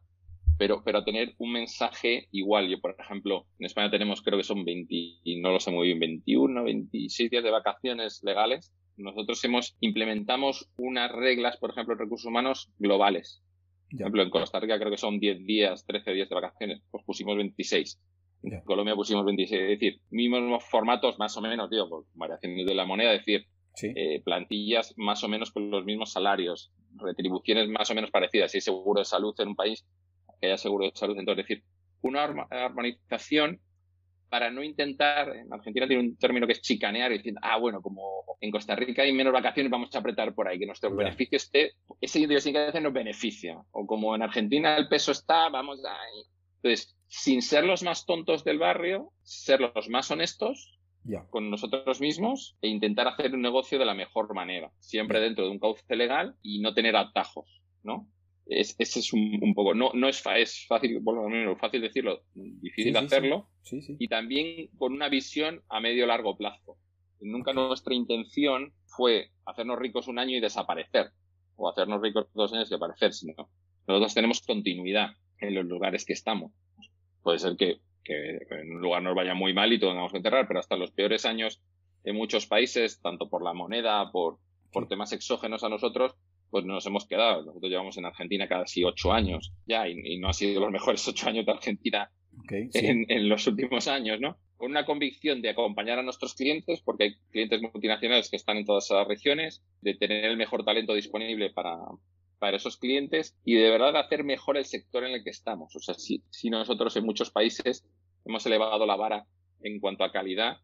pero, pero tener un mensaje igual. Yo, por ejemplo, en España tenemos, creo que son 20, no lo sé muy bien, 21, 26 días de vacaciones legales. Nosotros hemos, implementamos unas reglas, por ejemplo, en recursos humanos globales. Por ejemplo, en Costa Rica creo que son 10 días, 13 días de vacaciones, pues pusimos 26. En Colombia pusimos 26, es decir, mismos formatos más o menos, digo, por variaciones de la moneda, es decir, eh, plantillas más o menos con los mismos salarios, retribuciones más o menos parecidas. Si hay seguro de salud en un país, que haya seguro de salud. Entonces, es decir, una armonización para no intentar, en Argentina tiene un término que es chicanear y decir, ah, bueno, como en Costa Rica hay menos vacaciones, vamos a apretar por ahí, que nuestro beneficio esté, ese idiosincrasia nos beneficia. O como en Argentina el peso está, vamos a... Entonces, sin ser los más tontos del barrio, ser los más honestos con nosotros mismos e intentar hacer un negocio de la mejor manera, siempre dentro de un cauce legal y no tener atajos, ¿no? Es, ese es un, poco, no, no es, es fácil, bueno, fácil decirlo, difícil hacerlo, y también con una visión a medio largo plazo. Nunca nuestra intención fue hacernos ricos un año y desaparecer, o hacernos ricos dos años y desaparecer, sino nosotros tenemos continuidad en los lugares que estamos. Puede ser que, que en un lugar nos vaya muy mal y tengamos que enterrar, pero hasta los peores años en muchos países, tanto por la moneda, por, por temas exógenos a nosotros, pues nos hemos quedado. Nosotros llevamos en Argentina casi ocho años ya y, no ha sido los mejores ocho años de Argentina (laughs) en, los últimos años, ¿no? Con una convicción de acompañar a nuestros clientes, porque hay clientes multinacionales que están en todas las regiones, de tener el mejor talento disponible para, para esos clientes y de verdad hacer mejor el sector en el que estamos. O sea, si, si nosotros en muchos países hemos elevado la vara en cuanto a calidad,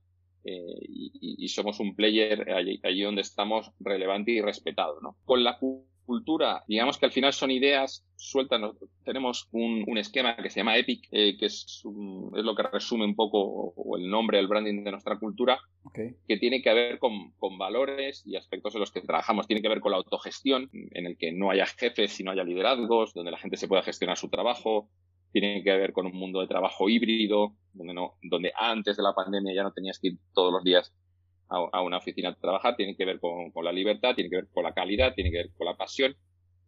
eh, y, somos un player allí, donde estamos relevante y respetado. ¿no? Con la cultura, digamos que al final son ideas sueltas. Tenemos un, esquema que se llama EPIC, eh, que es, es, lo que resume un poco o, el nombre, el branding de nuestra cultura, que tiene que ver con, con, valores y aspectos en los que trabajamos. Tiene que ver con la autogestión, en el que no haya jefes, sino haya liderazgos, donde la gente se pueda gestionar su trabajo, tiene que ver con un mundo de trabajo híbrido, donde, no, donde antes de la pandemia ya no tenías que ir todos los días a, una oficina a trabajar, tiene que ver con, la libertad, tiene que ver con la calidad, tiene que ver con la pasión,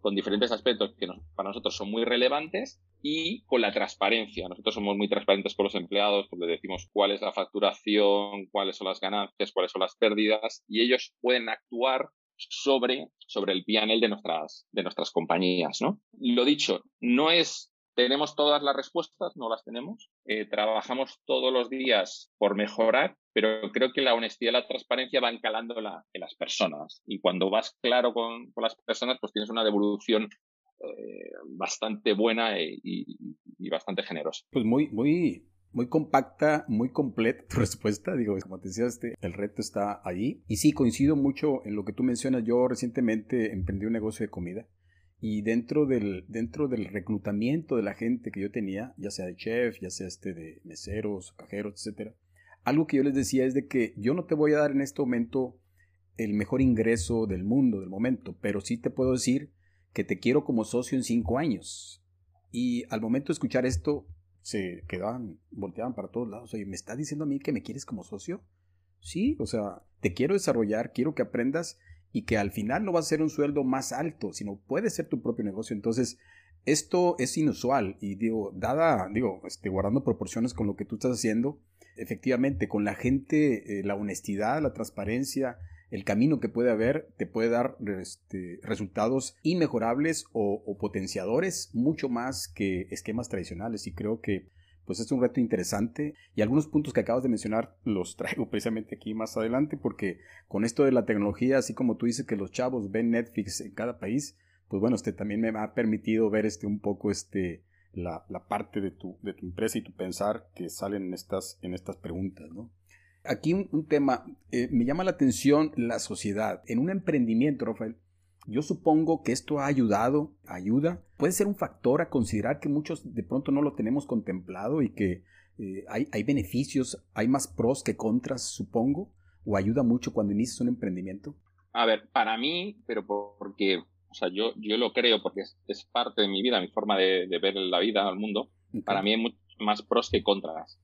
con diferentes aspectos que para nosotros son muy relevantes y con la transparencia. Nosotros somos muy transparentes con los empleados porque decimos cuál es la facturación, cuáles son las ganancias, cuáles son las pérdidas y ellos pueden actuar sobre, sobre el PNL de nuestras, de nuestras compañías, ¿no? Lo dicho, no es ¿Tenemos todas las respuestas? No las tenemos. Eh, trabajamos todos los días por mejorar, pero creo que la honestidad y la transparencia van calando en las personas. Y cuando vas claro con, las personas, pues tienes una devolución eh, bastante buena y, y, bastante generosa. Pues muy, muy, muy compacta, muy completa tu (laughs) respuesta. Digo, como te decía, este, el reto está ahí. Y sí, coincido mucho en lo que tú mencionas. Yo recientemente emprendí un negocio de comida y dentro del, dentro del reclutamiento de la gente que yo tenía, ya sea de chef, ya sea este de meseros, cajeros, etc., algo que yo les decía es de que yo no te voy a dar en este momento el mejor ingreso del mundo, del momento, pero sí te puedo decir que te quiero como socio en cinco años. Y al momento de escuchar esto, se quedaban, volteaban para todos lados. Oye, ¿me estás diciendo a mí que me quieres como socio? Sí, o sea, te quiero desarrollar, quiero que aprendas y que al final no va a ser un sueldo más alto, sino puede ser tu propio negocio. Entonces, esto es inusual y digo, dada, digo, este, guardando proporciones con lo que tú estás haciendo, efectivamente, con la gente, eh, la honestidad, la transparencia, el camino que puede haber te puede dar este, resultados inmejorables o, o, potenciadores mucho más que esquemas tradicionales y creo que pues es un reto interesante y algunos puntos que acabas de mencionar los traigo (laughs) precisamente aquí más adelante porque con esto de la tecnología, así como tú dices que los chavos ven Netflix en cada país, pues bueno, este también me ha permitido ver este un poco este la, la parte de tu, de tu empresa y tu pensar que salen en estas, en estas preguntas, ¿no? Aquí un, tema, eh, me llama la atención la sociedad. En un emprendimiento, Rafael, yo supongo que esto ha ayudado, ayuda, puede ser un factor a considerar que muchos de pronto no lo tenemos contemplado y que eh, hay, hay, beneficios, hay más pros que contras, supongo, o ayuda mucho cuando inicias un emprendimiento. A ver, para mí, pero porque, o sea, yo, yo lo creo porque es, parte de mi vida, mi forma de, ver la vida, el mundo, para mí hay mucho más pros que contras.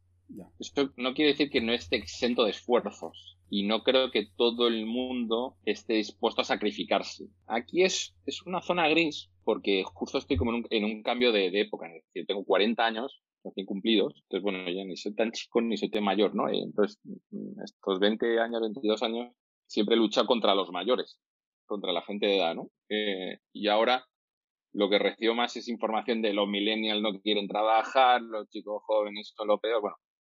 Esto no quiere decir que no esté exento de esfuerzos y no creo que todo el mundo esté dispuesto a sacrificarse. Aquí es, es una zona gris porque justo estoy como en un, cambio de, época. Es tengo 40 años, recién cumplidos, entonces bueno, ya ni soy tan chico ni soy tan mayor, ¿no? Entonces, estos 20 años, 22 años, siempre he contra los mayores, contra la gente de edad, ¿no? Eh, y ahora lo que recibo más es información de los millennials no quieren trabajar, los chicos jóvenes son lo peor. Bueno,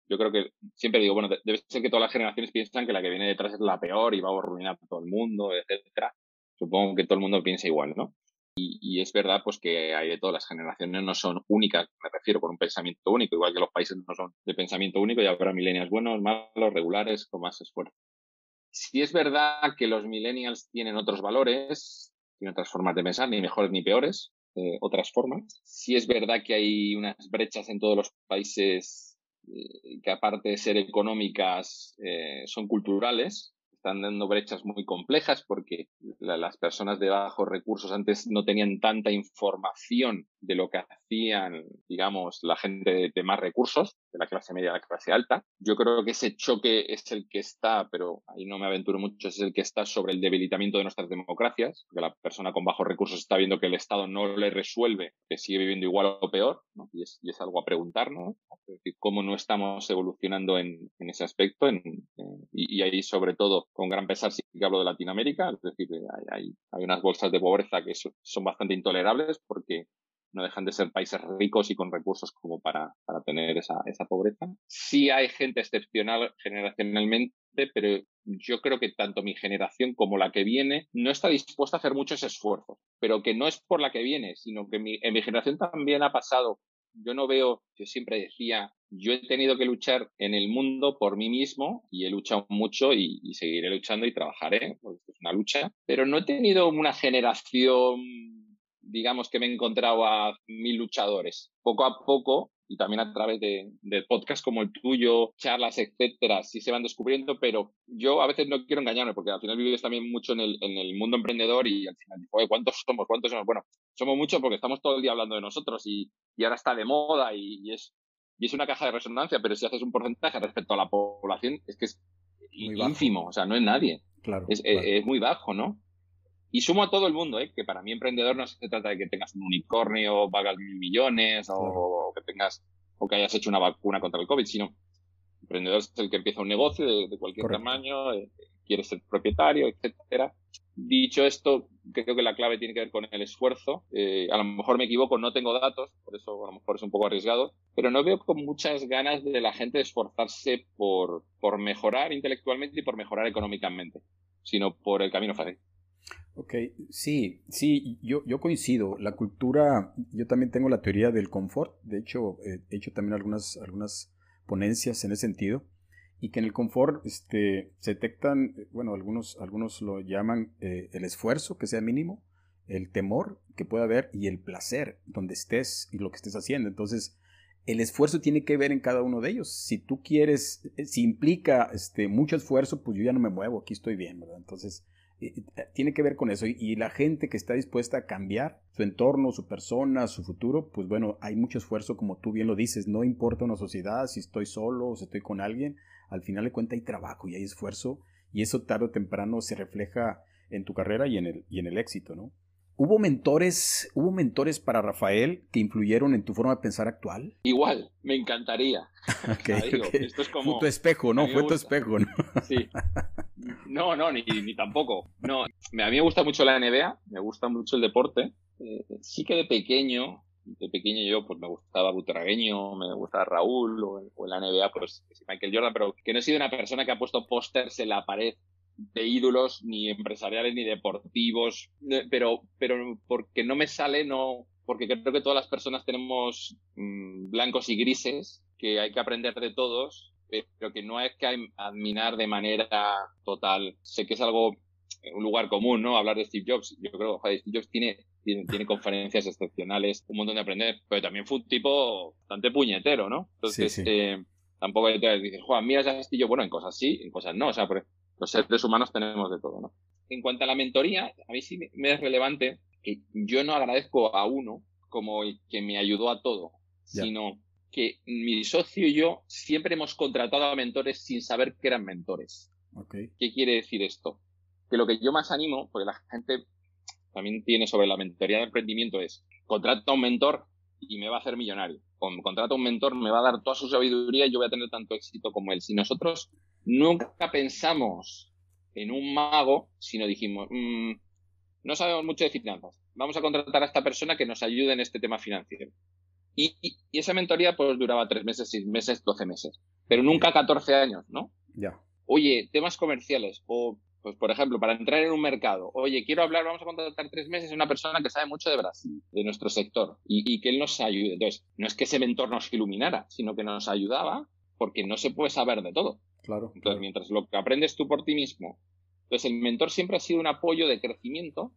yo creo que siempre digo, bueno, debe ser que todas las generaciones piensan que la que viene detrás es la peor y va a arruinar a todo el mundo, etcétera. Supongo que todo el mundo piensa igual, ¿no? Y, es verdad, pues que hay de todas las generaciones no son únicas, me refiero por un pensamiento único, igual que los países no son de pensamiento único y habrá millennials buenos, malos, regulares, con más esfuerzo. Si es verdad que los millennials tienen otros valores, tienen otras formas de pensar, ni mejores ni peores, eh, otras formas. Si es verdad que hay unas brechas en todos los países que aparte de ser económicas, eh, son culturales, están dando brechas muy complejas porque las personas de bajos recursos antes no tenían tanta información de lo que hacían, digamos, la gente de, más recursos, de la clase media a la clase alta. Yo creo que ese choque es el que está, pero ahí no me aventuro mucho, es el que está sobre el debilitamiento de nuestras democracias, porque la persona con bajos recursos está viendo que el Estado no le resuelve, que sigue viviendo igual o peor, y, es, algo a preguntarnos, ¿no? cómo no estamos evolucionando en, ese aspecto, y, ahí sobre todo con gran pesar sí que hablo de Latinoamérica, es decir, hay, hay, unas bolsas de pobreza que son bastante intolerables porque no dejan de ser países ricos y con recursos como para, para tener esa, esa pobreza. Sí hay gente excepcional generacionalmente, pero yo creo que tanto mi generación como la que viene no está dispuesta a hacer muchos esfuerzos, pero que no es por la que viene, sino que en mi generación también ha pasado. Yo no veo, yo siempre decía, yo he tenido que luchar en el mundo por mí mismo y he luchado mucho y, seguiré luchando y trabajaré, porque es una lucha, pero no he tenido una generación digamos que me he encontrado a mil luchadores. Poco a poco, y también a través de, de podcasts como el tuyo, charlas, etcétera, sí se van descubriendo, pero yo a veces no quiero engañarme, porque al final vives también mucho en el, en el mundo emprendedor y al final, oye, ¿cuántos somos? ¿Cuántos somos? Bueno, somos muchos porque estamos todo el día hablando de nosotros y, y ahora está de moda y, es, y es una caja de resonancia, pero si haces un porcentaje respecto a la población, es que es muy ínfimo, o sea, no es nadie. Claro, es, es, muy bajo, ¿no? Y sumo a todo el mundo, ¿eh? que para mí emprendedor no se trata de que tengas un unicornio, valgas mil millones, o, que tengas, o que hayas hecho una vacuna contra el COVID, sino emprendedor es el que empieza un negocio de, cualquier tamaño, eh, quiere ser propietario, etcétera. Dicho esto, creo que la clave tiene que ver con el esfuerzo. Eh, a lo mejor me equivoco, no tengo datos, por eso a lo mejor es un poco arriesgado, pero no veo con muchas ganas de la gente de esforzarse por, por mejorar intelectualmente y por mejorar económicamente, sino por el camino fácil. Ok, sí, sí, yo, yo coincido. La cultura, yo también tengo la teoría del confort. De hecho, eh, he hecho también algunas, algunas ponencias en ese sentido. Y que en el confort este, se detectan, eh, bueno, algunos, algunos lo llaman eh, el esfuerzo, que sea mínimo, el temor que pueda haber y el placer donde estés y lo que estés haciendo. Entonces, el esfuerzo tiene que ver en cada uno de ellos. Si tú quieres, si implica este, mucho esfuerzo, pues yo ya no me muevo, aquí estoy bien, ¿verdad? Entonces, tiene que ver con eso. Y, la gente que está dispuesta a cambiar su entorno, su persona, su futuro, pues bueno, hay mucho esfuerzo, como tú bien lo dices. No importa una sociedad, si estoy solo o si estoy con alguien, al final de cuentas hay trabajo y hay esfuerzo y eso tarde o temprano se refleja en tu carrera y en el, y en el éxito, ¿no? ¿Hubo mentores, ¿Hubo mentores para Rafael que influyeron en tu forma de pensar actual? Igual, me encantaría. (laughs) Esto es como... Fue tu espejo, ¿no? Fue tu espejo, ¿no? Sí. No, no, ni, ni, tampoco. No, a mí me gusta mucho la NBA, me gusta mucho el deporte. Eh, sí que de pequeño, de pequeño yo, pues me gustaba Butragueño, me gustaba Raúl, o, o en la NBA, pues Michael Jordan, pero que no he sido una persona que ha puesto pósters en la pared de ídolos ni empresariales ni deportivos, pero, pero porque no me sale, no, porque creo que todas las personas tenemos mm, blancos y grises, que hay que aprender de todos, pero que no hay que admirar de manera total. Sé que es algo, un lugar común, ¿no? Hablar de Steve Jobs. Yo creo que Steve Jobs tiene, tiene, conferencias excepcionales, un montón de aprender, pero también fue un tipo bastante puñetero, ¿no? Entonces, Eh, tampoco te dices, Juan, mira ese Steve bueno, en cosas sí, en cosas no. O sea, por, los seres humanos tenemos de todo, ¿no? En cuanto a la mentoría, a mí sí me es relevante que yo no agradezco a uno como el que me ayudó a todo, sino que mi socio y yo siempre hemos contratado a mentores sin saber que eran mentores. ¿Qué quiere decir esto? Que lo que yo más animo, porque la gente también tiene sobre la mentoría de emprendimiento es, contrata a un mentor y me va a hacer millonario. O contrata a un mentor, me va a dar toda su sabiduría y yo voy a tener tanto éxito como él. Si nosotros nunca pensamos en un mago, sino dijimos, mm, no sabemos mucho de finanzas, vamos a contratar a esta persona que nos ayude en este tema financiero. Y, esa mentoría pues duraba tres meses, seis meses, doce meses, pero nunca catorce años, ¿no? Ya. Oye, temas comerciales o pues por ejemplo, para entrar en un mercado, oye, quiero hablar, vamos a contratar tres meses a una persona que sabe mucho de Brasil, de nuestro sector, y, y, que él nos ayude. Entonces, no es que ese mentor nos iluminara, sino que nos ayudaba porque no se puede saber de todo. Claro. Entonces, mientras lo que aprendes tú por ti mismo. Entonces, el mentor siempre ha sido un apoyo de crecimiento,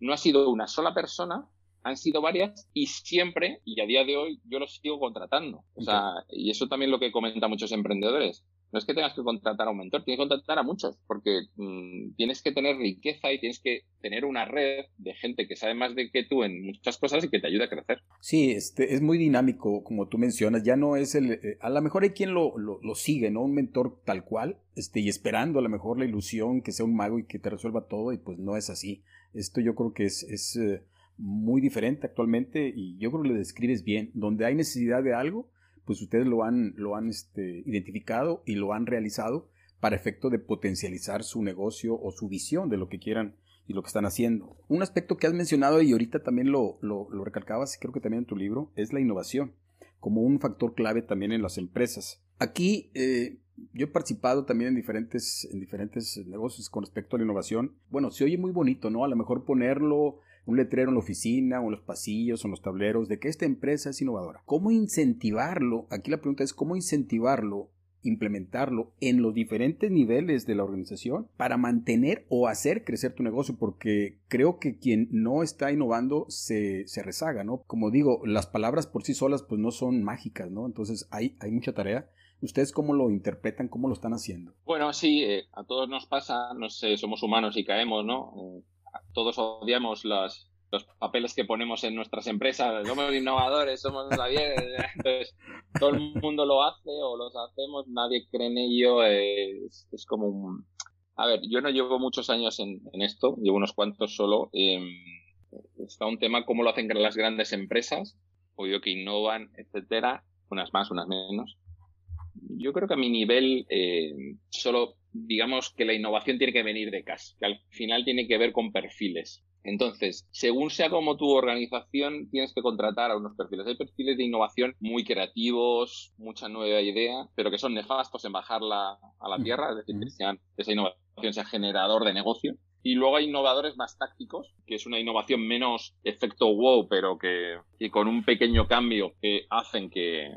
no ha sido una sola persona, han sido varias y siempre, y a día de hoy, yo los sigo contratando. O sea, y eso también lo que comentan muchos emprendedores. No es que tengas que contratar a un mentor, tienes que contratar a muchos, porque mm, tienes que tener riqueza y tienes que tener una red de gente que sabe más de que tú en muchas cosas y que te ayude a crecer. Sí, este, es muy dinámico, como tú mencionas, ya no es el, eh, a lo mejor hay quien lo, lo, sigue, ¿no? Un mentor tal cual, este, y esperando a lo mejor la ilusión que sea un mago y que te resuelva todo, y pues no es así. Esto yo creo que es, es eh, muy diferente actualmente y yo creo que lo describes bien. Donde hay necesidad de algo, pues ustedes lo han, lo han este, identificado y lo han realizado para efecto de potencializar su negocio o su visión de lo que quieran y lo que están haciendo. Un aspecto que has mencionado y ahorita también lo, lo, recalcabas, creo que también en tu libro, es la innovación, como un factor clave también en las empresas. Aquí eh, yo he participado también en diferentes, en diferentes negocios con respecto a la innovación. Bueno, se oye muy bonito, ¿no? A lo mejor ponerlo un letrero en la oficina o en los pasillos o en los tableros de que esta empresa es innovadora. ¿Cómo incentivarlo? Aquí la pregunta es cómo incentivarlo implementarlo en los diferentes niveles de la organización para mantener o hacer crecer tu negocio, porque creo que quien no está innovando se, se rezaga, ¿no? Como digo, las palabras por sí solas pues no son mágicas, ¿no? Entonces hay, hay mucha tarea. ¿Ustedes cómo lo interpretan? ¿Cómo lo están haciendo? Bueno, sí, eh, a todos nos pasa, no sé, somos humanos y caemos, ¿no? Eh, todos odiamos los, los papeles que ponemos en nuestras empresas, somos innovadores, somos entonces todo el mundo lo hace o los hacemos, nadie cree en ello, es, es como un... A ver, yo no llevo muchos años en, en esto, llevo unos cuantos solo. Eh, está un tema cómo lo hacen las grandes empresas, obvio que innovan, etcétera, unas más, unas menos. Yo creo que a mi nivel eh, solo digamos que la innovación tiene que venir de casa, que al final tiene que ver con perfiles. Entonces, según sea como tu organización, tienes que contratar a unos perfiles. Hay perfiles de innovación muy creativos, mucha nueva idea, pero que son nefastos en bajarla a la tierra, es decir, que sean, esa innovación sea generador de negocio. Y luego hay innovadores más tácticos, que es una innovación menos efecto wow, pero que, que con un pequeño cambio que hacen que,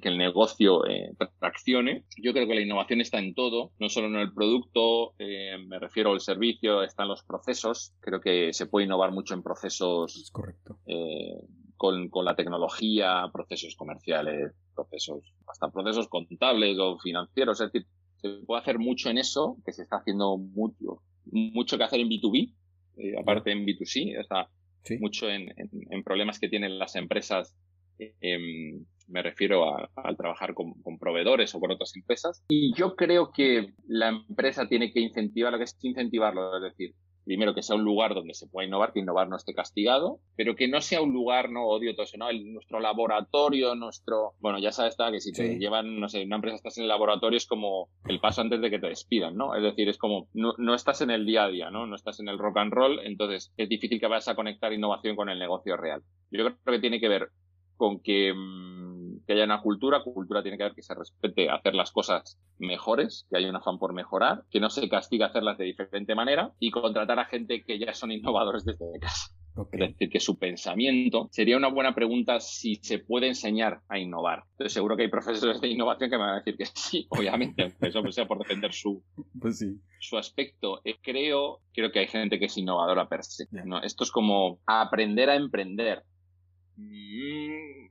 que el, negocio eh, traccione. Yo creo que la innovación está en todo, no solo en el producto, eh, me refiero al servicio, están los procesos. Creo que se puede innovar mucho en procesos. correcto. Eh, con, con, la tecnología, procesos comerciales, procesos, hasta procesos contables o financieros. Es decir, se puede hacer mucho en eso, que se está haciendo mucho, mucho que hacer en B2B, eh, aparte en B2C, está mucho en, en, en, problemas que tienen las empresas Em, me refiero al trabajar con, proveedores o con otras empresas. Y yo creo que la empresa tiene que incentivar, lo que es incentivarlo, es decir, primero que sea un lugar donde se pueda innovar, que innovar no esté castigado, pero que no sea un lugar, no odio todo eso, ¿no? nuestro laboratorio, nuestro, bueno, ya sabes, está que si te llevan, no sé, una empresa estás en el laboratorio es como el paso antes de que te despidan, ¿no? Es decir, es como, no, no estás en el día a día, ¿no? No estás en el rock and roll, entonces es difícil que vayas a conectar innovación con el negocio real. Yo creo que tiene que ver con que, mm, que haya una cultura, cultura tiene que ver que se respete hacer las cosas mejores, que haya un afán por mejorar, que no se castigue hacerlas de diferente manera y contratar a gente que ya son innovadores desde casa. Es decir, que su pensamiento sería una buena pregunta si se puede enseñar a innovar. Entonces, seguro que hay profesores de innovación que me van a decir que sí, (laughs) obviamente, eso sea por defender su, pues sí. su aspecto. Eh, creo, creo que hay gente que es innovadora per se. ¿no? Esto es como aprender a emprender. Mm,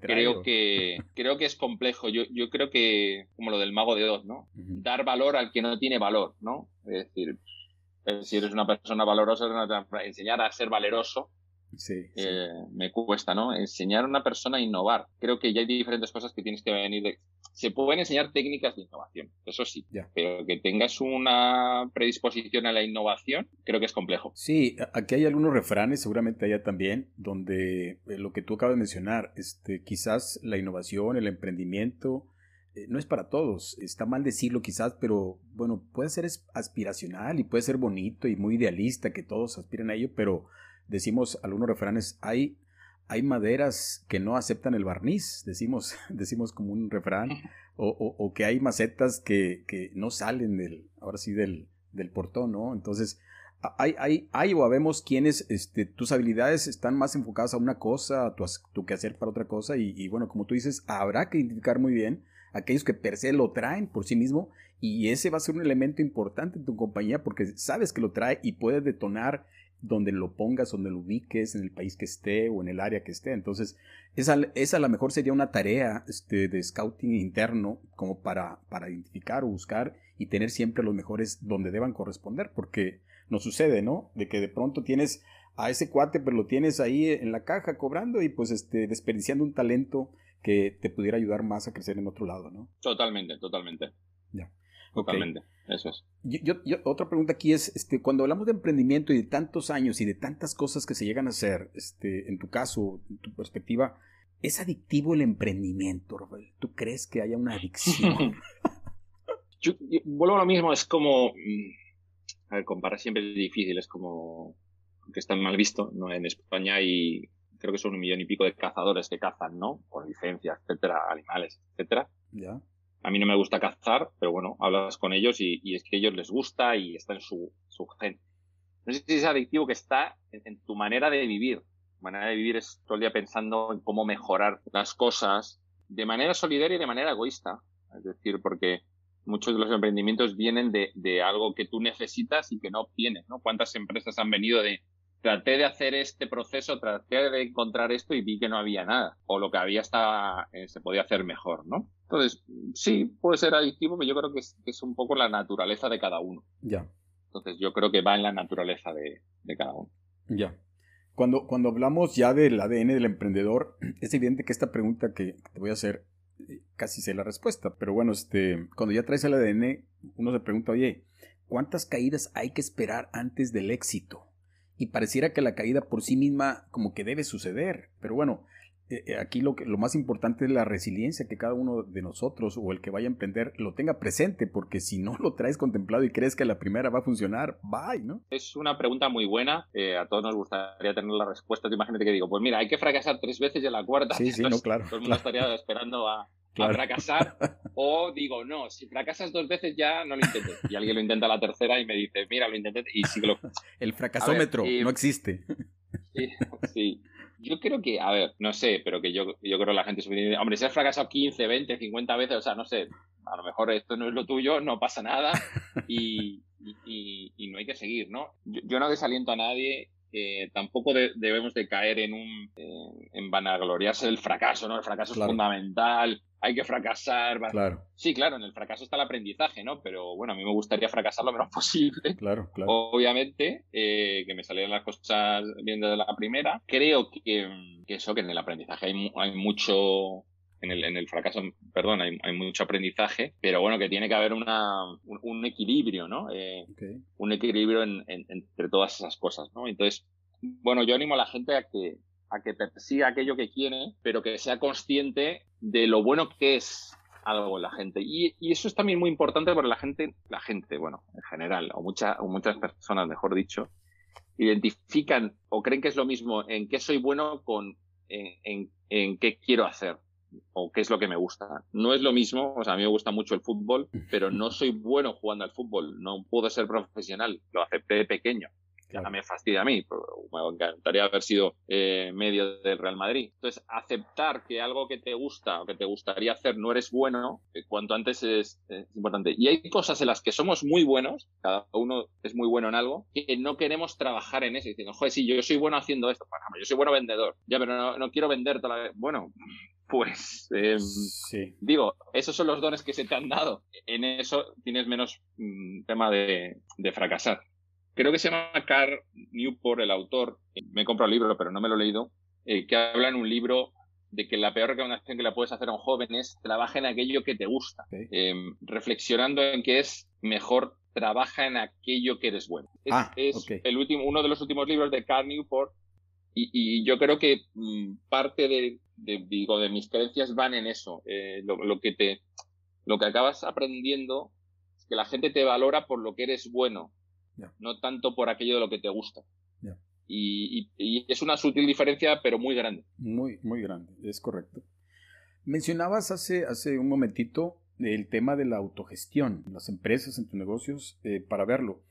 creo que (laughs) creo que es complejo. Yo, yo creo que como lo del mago de Oz, ¿no? Dar valor al que no tiene valor, ¿no? Es decir, si eres una persona valorosa, enseñar a ser valeroso Sí, eh, me cuesta, ¿no? Enseñar a una persona a innovar. Creo que ya hay diferentes cosas que tienes que venir de... Se pueden enseñar técnicas de innovación, eso sí, pero que tengas una predisposición a la innovación, creo que es complejo. Sí, aquí hay algunos refranes, seguramente allá también, donde eh, lo que tú acabas de mencionar, este, quizás la innovación, el emprendimiento, eh, no es para todos. Está mal decirlo quizás, pero bueno, puede ser aspiracional y puede ser bonito y muy idealista que todos aspiren a ello, pero decimos algunos refranes, hay, hay maderas que no aceptan el barniz, decimos, (laughs) decimos como un refrán, o, o, que hay macetas que, que, no salen del, ahora sí, del, del portón, ¿no? Entonces, hay, hay, hay o habemos quienes este, tus habilidades están más enfocadas a una cosa, a tu, tu quehacer para otra cosa, y, y, bueno, como tú dices, habrá que identificar muy bien aquellos que per se lo traen por sí mismo, y ese va a ser un elemento importante en tu compañía porque sabes que lo trae y puede detonar donde lo pongas, donde lo ubiques, en el país que esté o en el área que esté. Entonces, esa, esa a lo mejor sería una tarea este, de scouting interno como para, para identificar o buscar y tener siempre los mejores donde deban corresponder, porque nos sucede, ¿no? De que de pronto tienes a ese cuate, pero lo tienes ahí en la caja cobrando y pues este, desperdiciando un talento que te pudiera ayudar más a crecer en otro lado, ¿no? Totalmente, totalmente. Ya. Totalmente, eso es. Yo, otra pregunta aquí es, este, cuando hablamos de emprendimiento y de tantos años y de tantas cosas que se llegan a hacer, este, en tu caso, en tu perspectiva, ¿es adictivo el emprendimiento, Rafael? ¿Tú crees que haya una adicción? (laughs) (laughs) yo, vuelvo a lo mismo, es como, mm, a ver, comparar siempre es difícil, es como que está mal visto, ¿no? En España hay, creo que son un millón y pico de cazadores que cazan, ¿no? Con licencia, etcétera, animales, etcétera. Ya. A mí no me gusta cazar, pero bueno, hablas con ellos y, es que a ellos les gusta y está en su, su gen. No sé si es adictivo que está en, tu manera de vivir. Tu manera de vivir es todo el día pensando en cómo mejorar las cosas de manera solidaria y de manera egoísta. Es decir, porque muchos de los emprendimientos vienen de, algo que tú necesitas y que no obtienes, ¿no? ¿Cuántas empresas han venido de, traté de hacer este proceso, traté de encontrar esto y vi que no había nada. O lo que había estaba, eh, se podía hacer mejor, ¿no? Entonces, sí, puede ser adictivo, pero yo creo que es, un poco la naturaleza de cada uno. Ya. Entonces, yo creo que va en la naturaleza de, cada uno. Ya. Cuando, cuando hablamos ya del ADN del emprendedor, (clears throat) es evidente que esta pregunta que te voy a hacer eh, casi sé la respuesta, pero bueno, este, cuando ya traes el ADN, uno se pregunta, oye, ¿cuántas caídas hay que esperar antes del éxito? y pareciera que la caída por sí misma como que debe suceder. Pero bueno, eh, eh, aquí lo, que, lo más importante es la resiliencia que cada uno de nosotros o el que vaya a emprender lo tenga presente, porque si no lo traes contemplado y crees que la primera va a funcionar, bye, ¿no? Es una pregunta muy buena. Eh, a todos nos gustaría tener la respuesta. Imagínate que digo, pues mira, hay que fracasar tres veces y en la cuarta. Sí, sí, no, claro. Todo el mundo estaría esperando a, a (laughs) fracasar. (laughs) O digo, no, si fracasas dos veces ya no lo intentes. Y alguien lo intenta la tercera y me dice, mira, lo intenté y sí que lo. (laughs) El fracasómetro no existe. Sí, sí. Yo creo que, a ver, no sé, pero que yo, yo creo que la gente suficiente. Hombre, si has fracasado 15, 20, 50 veces, o sea, no sé, a lo mejor esto no es lo tuyo, no pasa nada (laughs) y, y, no hay que seguir, ¿no? Yo, yo no desaliento a nadie eh, tampoco debemos de caer en un en vanagloriarse del fracaso, ¿no? El fracaso es fundamental, hay que fracasar. Claro. Sí, claro, en el fracaso está el aprendizaje, ¿no? Pero bueno, a mí me gustaría fracasar lo menos (laughs) posible. Claro, claro. Obviamente, eh, que me salieran las cosas bien desde la primera. Creo que, eso, que en el aprendizaje hay, hay mucho, en el, en el, fracaso, perdón, hay, hay, mucho aprendizaje, pero bueno, que tiene que haber una, un, equilibrio, ¿no? Eh, un equilibrio entre todas esas cosas, ¿no? Entonces, bueno, yo animo a la gente a que, a que persiga aquello que quiere, pero que sea consciente de lo bueno que es algo en la gente. Y, y, eso es también muy importante porque la gente, la gente, bueno, en general, o, mucha, o muchas personas, mejor dicho, identifican o creen que es lo mismo en qué soy bueno con en, en, en qué quiero hacer o qué es lo que me gusta. No es lo mismo, o sea, a mí me gusta mucho el fútbol, pero no (laughs) soy bueno jugando al fútbol, no puedo ser profesional, lo acepté de pequeño claro. me fastidia a mí. Me encantaría haber sido eh, medio del Real Madrid. Entonces, aceptar que algo que te gusta o que te gustaría hacer no eres bueno, eh, cuanto antes es, importante. Y hay cosas en las que somos muy buenos, cada uno es muy bueno en algo, que no queremos trabajar en eso. Diciendo, joder, sí, yo soy bueno haciendo esto. Por ejemplo, yo soy bueno vendedor. Ya, pero no, quiero vender toda la... Bueno, pues em, sí. digo, esos son los dones que se te han dado. En eso tienes menos mm, tema de, de, fracasar creo que se llama Carl Newport, el autor, me he comprado el libro, pero no me lo he leído, eh, que habla en un libro de que la peor recomendación que le puedes hacer a un joven es trabaja en aquello que te gusta, em, reflexionando en que es mejor trabaja en aquello que eres bueno. Es, ah, el último, uno de los últimos libros de Carl Newport y, yo creo que mm, parte de, digo, de mis creencias van en eso. Eh, lo, que te, lo que acabas aprendiendo es que la gente te valora por lo que eres bueno, no tanto por aquello de lo que te gusta. Y, es una sutil diferencia, pero muy grande. Muy, muy grande, es correcto. Mencionabas hace, hace un momentito el tema de la autogestión las empresas, en tus negocios, eh, para verlo.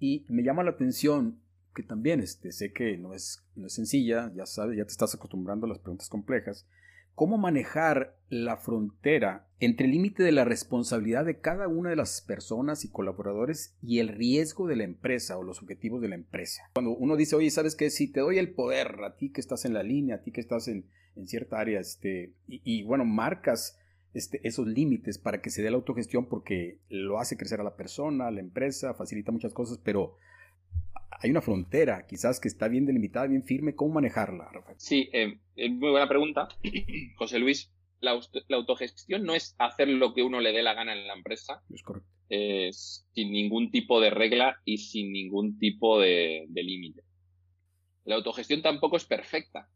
Y me llama la atención que también este, sé que no es, no es sencilla, ya sabes, ya te estás acostumbrando a las preguntas complejas, cómo manejar la frontera entre el límite de la responsabilidad de cada una de las personas y colaboradores y el riesgo de la empresa o los objetivos de la empresa. Cuando uno dice, oye, ¿sabes qué? Si te doy el poder a ti que estás en la línea, a ti que estás en, cierta área, este, y, bueno, marcas este, esos límites para que se dé la autogestión porque lo hace crecer a la persona, a la empresa, facilita muchas cosas, pero hay una frontera, quizás que está bien delimitada, bien firme. ¿Cómo manejarla, Rafael? Sí, eh, es muy buena pregunta, (clears throat) José Luis. La, autogestión no es hacer lo que uno le dé la gana en la empresa. Es correcto. sin ningún tipo de regla y sin ningún tipo de, límite. La autogestión tampoco es perfecta.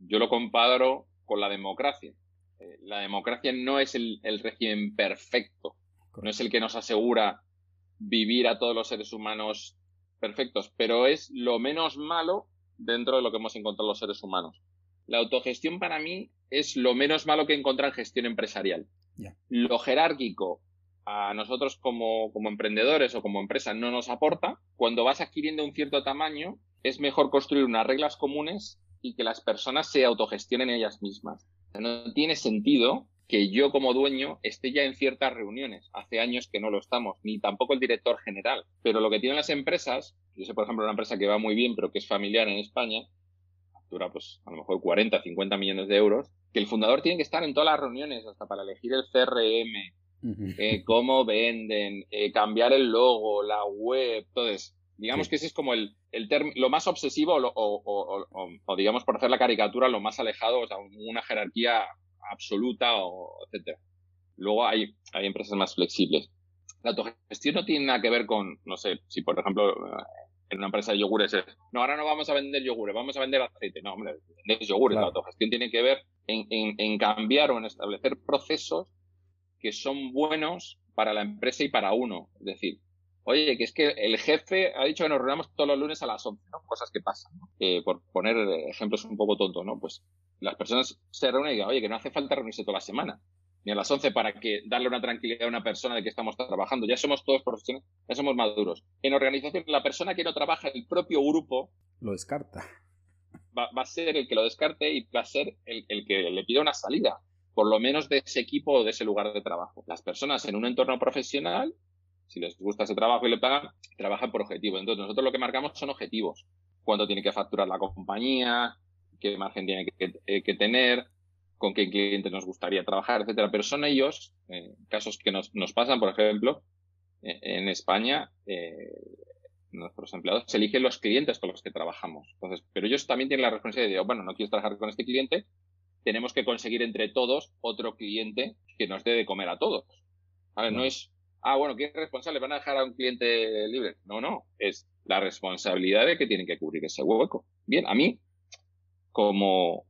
Yo lo comparo con la democracia. Eh, la democracia no es el, el régimen perfecto. No es el que nos asegura vivir a todos los seres humanos perfectos, pero es lo menos malo dentro de lo que hemos encontrado los seres humanos. La autogestión para mí es lo menos malo que encontrar en gestión empresarial. Lo jerárquico a nosotros como, como emprendedores o como empresa no nos aporta. Cuando vas adquiriendo un cierto tamaño, es mejor construir unas reglas comunes y que las personas se autogestionen ellas mismas. No tiene sentido que yo como dueño esté ya en ciertas reuniones. Hace años que no lo estamos, ni tampoco el director general. Pero lo que tienen las empresas, yo sé por ejemplo una empresa que va muy bien pero que es familiar en España, factura pues a lo mejor 40, 50 millones de euros, que el fundador tiene que estar en todas las reuniones, hasta para elegir el CRM, eh, cómo venden, eh, cambiar el logo, la web, entonces Digamos que ese es como el, el lo más obsesivo o, o, o, digamos, por hacer la caricatura, lo más alejado, o sea, una jerarquía absoluta, o etcétera. Luego hay, hay empresas más flexibles. La autogestión no tiene nada que ver con, no sé, si por ejemplo en una empresa de yogures es, no, ahora no vamos a vender yogures, vamos a vender aceite. No, hombre, vender yogures. La autogestión tiene que ver en, en, en cambiar o en establecer procesos que son buenos para la empresa y para uno. Es decir, Oye, que es que el jefe ha dicho que nos reunamos todos los lunes a las 11, ¿no? Cosas que pasan, ¿no? Eh, por poner ejemplos un poco tontos, ¿no? Pues las personas se reúnen y digan, oye, que no hace falta reunirse toda la semana, ni a las 11 para que darle una tranquilidad a una persona de que estamos trabajando. Ya somos todos profesionales, ya somos maduros. En organización, la persona que no trabaja, el propio grupo... Lo descarta. Va, a ser el que lo descarte y va a ser el, el que le pida una salida por lo menos de ese equipo o de ese lugar de trabajo. Las personas en un entorno profesional si les gusta ese trabajo y le pagan, trabajan por objetivos. Entonces, nosotros lo que marcamos son objetivos. cuánto tiene que facturar la compañía, qué margen tiene que, eh, tener, con qué clientes nos gustaría trabajar, etcétera. Pero son ellos, eh, casos que nos, nos, pasan, por ejemplo, eh, en España, nuestros empleados eligen los clientes con los que trabajamos. Entonces, pero ellos también tienen la responsabilidad de, bueno, no quieres trabajar con este cliente, tenemos que conseguir entre todos otro cliente que nos dé de comer a todos. A ver, no es, ah, bueno, ¿quién es responsable? ¿Van a dejar a un cliente libre? No, no, es la responsabilidad de que tienen que cubrir ese hueco. Bien, a mí, como,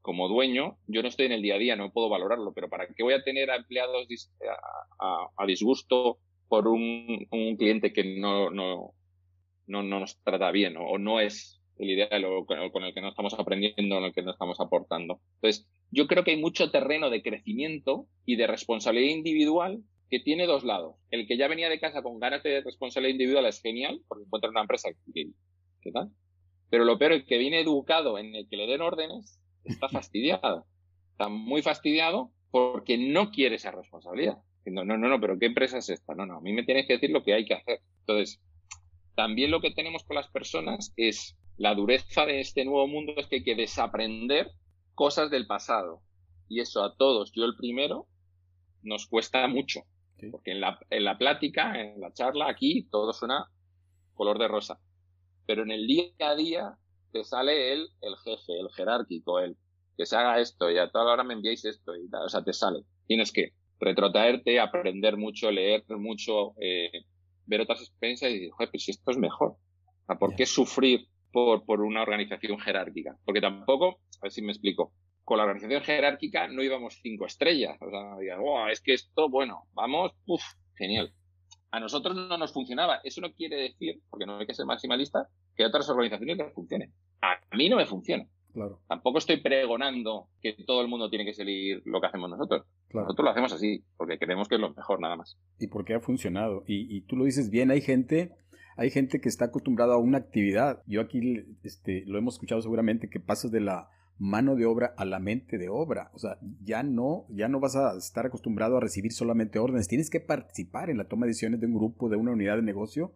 como dueño, yo no estoy en el día a día, no puedo valorarlo, pero ¿para qué voy a tener a empleados a, disgusto por un, cliente que no, no, no, nos trata bien o no es el ideal o con el que no estamos aprendiendo, en el que no estamos aportando. Entonces, yo creo que hay mucho terreno de crecimiento y de responsabilidad individual que tiene dos lados. El que ya venía de casa con ganas de responsabilidad individual es genial, porque encuentra una empresa que, ¿qué tal? Pero lo peor, el que viene educado en el que le den órdenes, está (laughs) fastidiado. Está muy fastidiado porque no quiere esa responsabilidad. No, no, no, no, pero ¿qué empresa es esta? No, no, a mí me tienes que decir lo que hay que hacer. Entonces, también lo que tenemos con las personas es la dureza de este nuevo mundo es que hay que desaprender cosas del pasado. Y eso a todos, yo el primero, nos cuesta mucho. Porque en la, en la plática, en la charla, aquí todo suena color de rosa. Pero en el día a día te sale el, el jefe, el jerárquico, el que se haga esto y a toda hora me enviáis esto y tal. O sea, te sale. Tienes que retrotraerte, aprender mucho, leer mucho, eh, ver otras experiencias y decir, joder, pues si esto es mejor. ¿por qué sufrir por, por una organización jerárquica. Porque tampoco, a ver si me explico, con la organización jerárquica no íbamos cinco estrellas. O sea, es que esto, bueno, vamos, uff, genial. A nosotros no nos funcionaba. Eso no quiere decir, porque no hay que ser maximalista, que otras organizaciones les funcione. A mí no me funciona. Claro. Tampoco estoy pregonando que todo el mundo tiene que seguir lo que hacemos nosotros. Nosotros lo hacemos así, porque creemos que es lo mejor, nada más. Y porque ha funcionado. Y, y tú lo dices bien, hay gente hay gente que está acostumbrada a una actividad. Yo aquí este, lo hemos escuchado seguramente que pasas de la mano de obra a la mente de obra. O sea, ya no, ya no vas a estar acostumbrado a recibir solamente órdenes. Tienes que participar en la toma de decisiones de un grupo, de una unidad de negocio,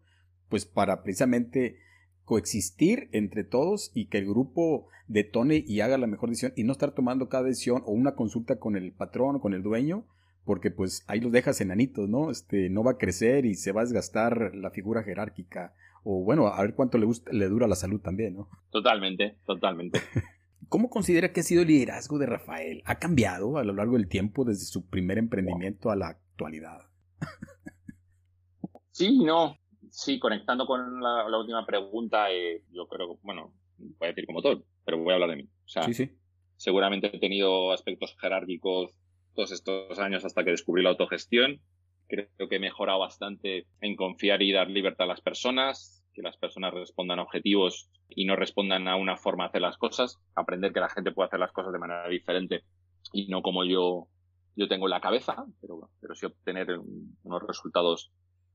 pues para precisamente coexistir entre todos y que el grupo detone y haga la mejor decisión y no estar tomando cada decisión o una consulta con el patrón o con el dueño porque pues ahí los dejas enanitos, ¿no? Este, no va a crecer y se va a desgastar la figura jerárquica. O bueno, a ver cuánto le, gusta, le dura la salud también, ¿no? Totalmente, totalmente. (laughs) ¿Cómo considera que ha sido el liderazgo de Rafael? ¿Ha cambiado a lo largo del tiempo desde su primer emprendimiento a la actualidad? (laughs) sí, no. Sí, conectando con la, última pregunta, eh, yo creo que, bueno, voy a decir como todo, pero voy a hablar de mí. O sea, sí, sí. seguramente he tenido aspectos jerárquicos todos estos años hasta que descubrí la autogestión. Creo que he mejorado bastante en confiar y dar libertad a las personas, que las personas respondan a objetivos y no respondan a una forma de hacer las cosas, aprender que la gente puede hacer las cosas de manera diferente y no como yo, yo tengo en la cabeza, pero, pero sí obtener unos resultados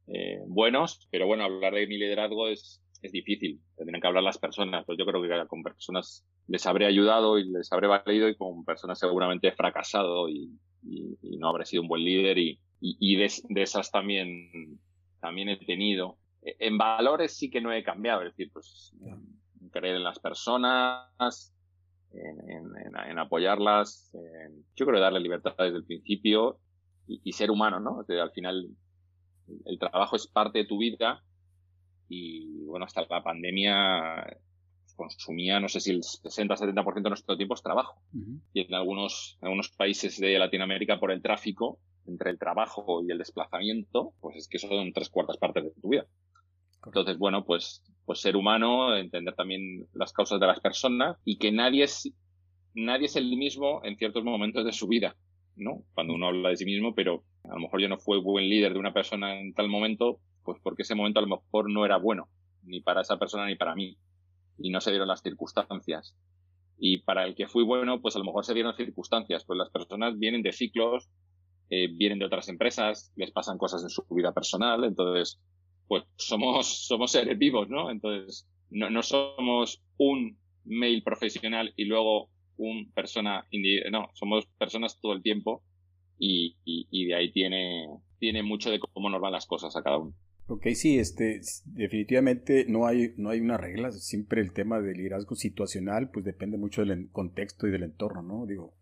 eh, buenos. Pero bueno, hablar de mi liderazgo es, es difícil. Tendrían que hablar las personas. Pues yo creo que con personas les habré ayudado y les habré valido y con personas seguramente he fracasado y, y, no habré sido un buen líder y, y, de, esas también, también he tenido. En valores sí que no he cambiado, es decir, pues creer en las personas, en, en, apoyarlas, yo creo darle libertad desde el principio y, ser humano, ¿no? al final el trabajo es parte de tu vida y bueno, hasta la pandemia consumía, no sé si el 60-70% de nuestro tiempo es trabajo. Y en algunos, en algunos países de Latinoamérica, por el tráfico, entre el trabajo y el desplazamiento, pues es que son tres cuartas partes de tu vida. Entonces, bueno, pues, pues ser humano, entender también las causas de las personas y que nadie es, nadie es el mismo en ciertos momentos de su vida, ¿no? Cuando uno habla de sí mismo, pero a lo mejor yo no fui buen líder de una persona en tal momento, pues porque ese momento a lo mejor no era bueno, ni para esa persona ni para mí y no se dieron las circunstancias. Y para el que fui bueno, pues a lo mejor se dieron circunstancias, pues las personas vienen de ciclos, eh, vienen de otras empresas, les pasan cosas en su vida personal, entonces, pues somos, (laughs) somos seres vivos, ¿no? Entonces, no, no somos un mail profesional y luego un persona no, somos personas todo el tiempo y, y, y, de ahí tiene, tiene mucho de cómo nos van las cosas a cada uno. Ok, sí, este, definitivamente no hay, no hay una regla, siempre el tema del liderazgo situacional, pues depende mucho del contexto y del entorno, ¿no? Digo,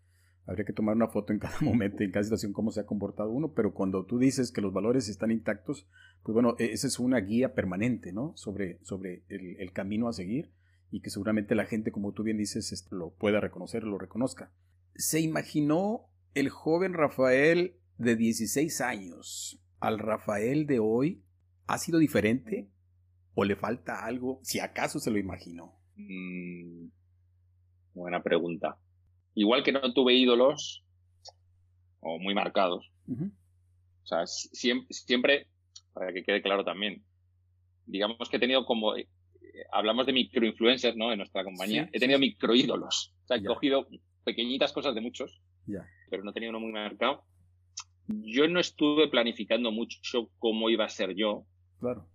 habría que tomar una foto en cada (laughs) momento, en cada situación, cómo se ha comportado uno, pero cuando tú dices que los valores están intactos, pues bueno, e, esa es una guía permanente, ¿no? Sobre, sobre el, camino a seguir y que seguramente la gente, como tú bien dices, lo pueda reconocer, lo reconozca. ¿Se imaginó el joven Rafael de 16 años al Rafael de hoy ha sido diferente o le falta algo, si acaso se lo imaginó? Mm, buena pregunta. Igual que no tuve ídolos o muy marcados. O sea, siempre, siempre, para que quede claro también, digamos que he tenido como, eh, hablamos de microinfluencers, ¿no? En nuestra compañía. he tenido microídolos. O sea, he cogido pequeñitas cosas de muchos, pero no he tenido uno muy marcado. Yo no estuve planificando mucho cómo iba a ser yo, Claro.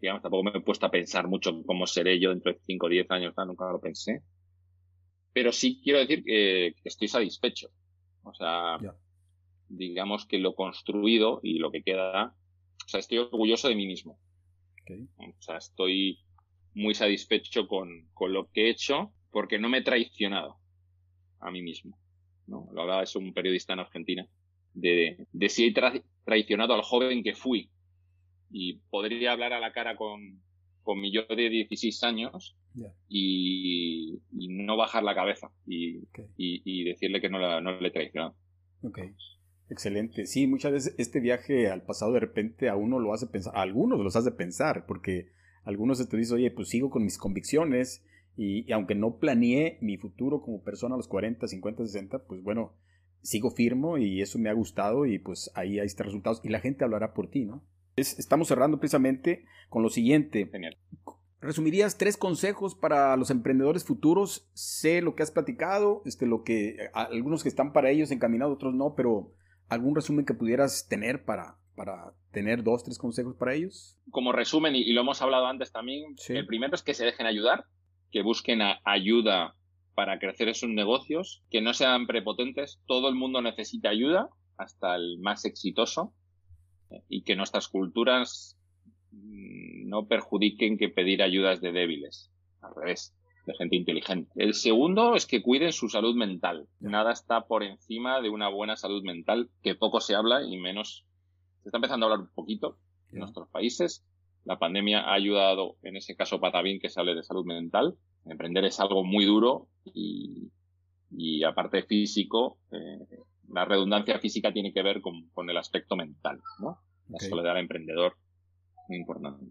Digamos, tampoco me he puesto a pensar mucho cómo seré yo dentro de 5 o 10 años, nunca lo pensé. Pero sí quiero decir que, estoy satisfecho. O sea, digamos que lo construido y lo que queda, o sea, estoy orgulloso de mí mismo. O sea, estoy muy satisfecho con, con, lo que he hecho porque no me he traicionado a mí mismo. ¿no? Lo hablaba es un periodista en Argentina, de, de si he traicionado al joven que fui y podría hablar a la cara con, con mi yo de 16 años y, no bajar la cabeza y, y, decirle que no, la, no le he traicionado. Ok. Excelente. Sí, muchas veces este viaje al pasado de repente a uno lo hace pensar, a algunos los hace pensar, porque algunos te dicen, oye, pues sigo con mis convicciones y, y, aunque no planeé mi futuro como persona a los 40, 50, 60, pues bueno, sigo firmo y eso me ha gustado y pues ahí hay estos resultados y la gente hablará por ti, ¿no? estamos cerrando precisamente con lo siguiente. ¿Resumirías tres consejos para los emprendedores futuros? Sé lo que has platicado, este, lo que algunos que están para ellos encaminados, otros no, pero algún resumen que pudieras tener para, para tener dos, tres consejos para ellos. Como resumen, y, lo hemos hablado antes también, el primero es que se dejen ayudar, que busquen ayuda para crecer sus negocios, que no sean prepotentes, todo el mundo necesita ayuda, hasta el más exitoso, y que nuestras culturas no perjudiquen que pedir ayudas de débiles, al revés, de gente inteligente. El segundo es que cuiden su salud mental. Nada está por encima de una buena salud mental, que poco se habla y menos se está empezando a hablar un poquito en nuestros países. La pandemia ha ayudado, en ese caso, para bien que se hable de salud mental. Emprender es algo muy duro y, y aparte físico, eh, la redundancia física tiene que ver con, con el aspecto mental, ¿no? La soledad del emprendedor, muy importante.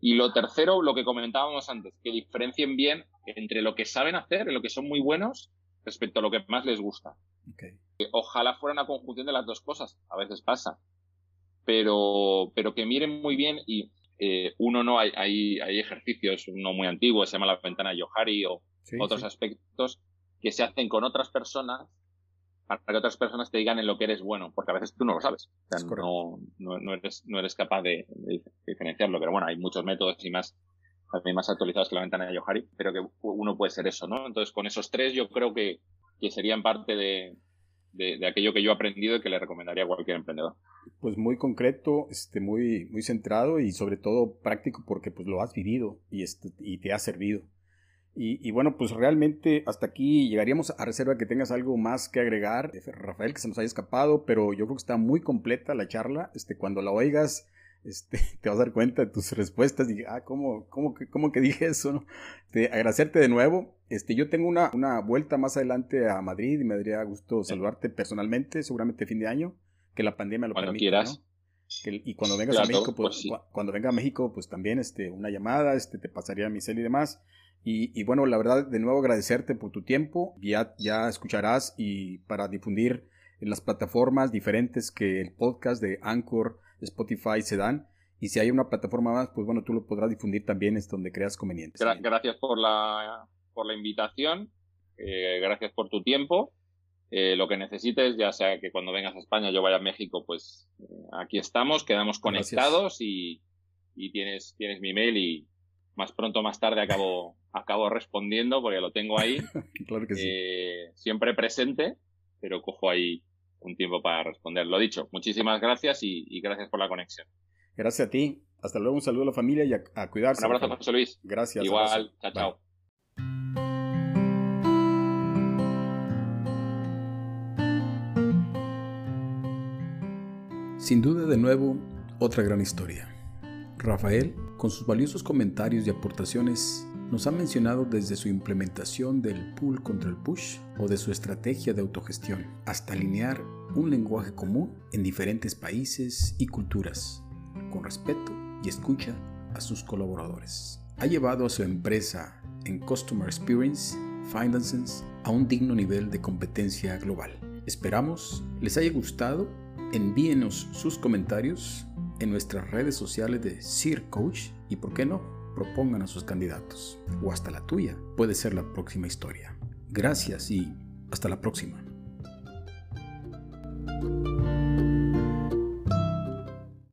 Y lo tercero, lo que comentábamos antes, que diferencien bien entre lo que saben hacer, en lo que son muy buenos, respecto a lo que más les gusta. Ojalá fuera una conjunción de las dos cosas, a veces pasa. Pero, pero que miren muy bien y eh, uno no, hay, hay, hay, ejercicios, uno muy antiguo, se llama la ventana Yohari o otros aspectos que se hacen con otras personas para que otras personas te digan en lo que eres bueno, porque a veces tú no lo sabes. no, no, eres, no eres capaz de, diferenciarlo, pero bueno, hay muchos métodos y más también más actualizados que la ventana de Yohari, pero que uno puede ser eso, ¿no? Entonces, con esos tres yo creo que, que serían parte de, de, aquello que yo he aprendido y que le recomendaría a cualquier emprendedor. Pues muy concreto, este, muy, muy centrado y sobre todo práctico porque pues lo has vivido y, este, y te ha servido. Y, bueno, pues realmente hasta aquí llegaríamos a reserva que tengas algo más que agregar, Rafael, que se nos haya escapado, pero yo creo que está muy completa la charla. Este, cuando la oigas, este, (laughs) te vas a dar cuenta de tus respuestas y, ah, ¿cómo, cómo, cómo que dije eso? ¿no? Te, agradecerte de nuevo. Este, yo tengo una, una vuelta más adelante a Madrid y me daría gusto saludarte personalmente, seguramente fin de año, que la pandemia lo cuando quieras. y cuando vengas a México, pues, pues cuando venga a México, pues también este, una llamada, este, te pasaría mi cel y demás. Y, bueno, la verdad, de nuevo agradecerte por tu tiempo. Ya, ya escucharás y para difundir en las plataformas diferentes que el podcast de Anchor, Spotify se dan. Y si hay una plataforma más, pues bueno, tú lo podrás difundir también es donde creas conveniente. gracias por la, por la invitación. Eh, gracias por tu tiempo. Eh, lo que necesites, ya sea que cuando vengas a España yo vaya a México, pues eh, aquí estamos, quedamos conectados y, y, tienes, tienes mi mail y más pronto o más tarde acabo, (laughs) acabo respondiendo porque lo tengo ahí. (laughs) claro que sí. Eh, siempre presente, pero cojo ahí un tiempo para responder. Lo dicho, muchísimas gracias y, y gracias por la conexión. Gracias a ti. Hasta luego, un saludo a la familia y a, cuidarse. Un abrazo, José Luis. Gracias. Igual, chao, chao. Sin duda, de nuevo, otra gran historia. Rafael, con sus valiosos comentarios y aportaciones, nos ha mencionado desde su implementación del pull contra el push o de su estrategia de autogestión, hasta alinear un lenguaje común en diferentes países y culturas, con respeto y escucha a sus colaboradores. Ha llevado a su empresa en Customer Experience, Finances, a un digno nivel de competencia global. Esperamos les haya gustado Envíenos sus comentarios en nuestras redes sociales de Sir Coach y, por qué no, propongan a sus candidatos. O hasta la tuya puede ser la próxima historia. Gracias y hasta la próxima.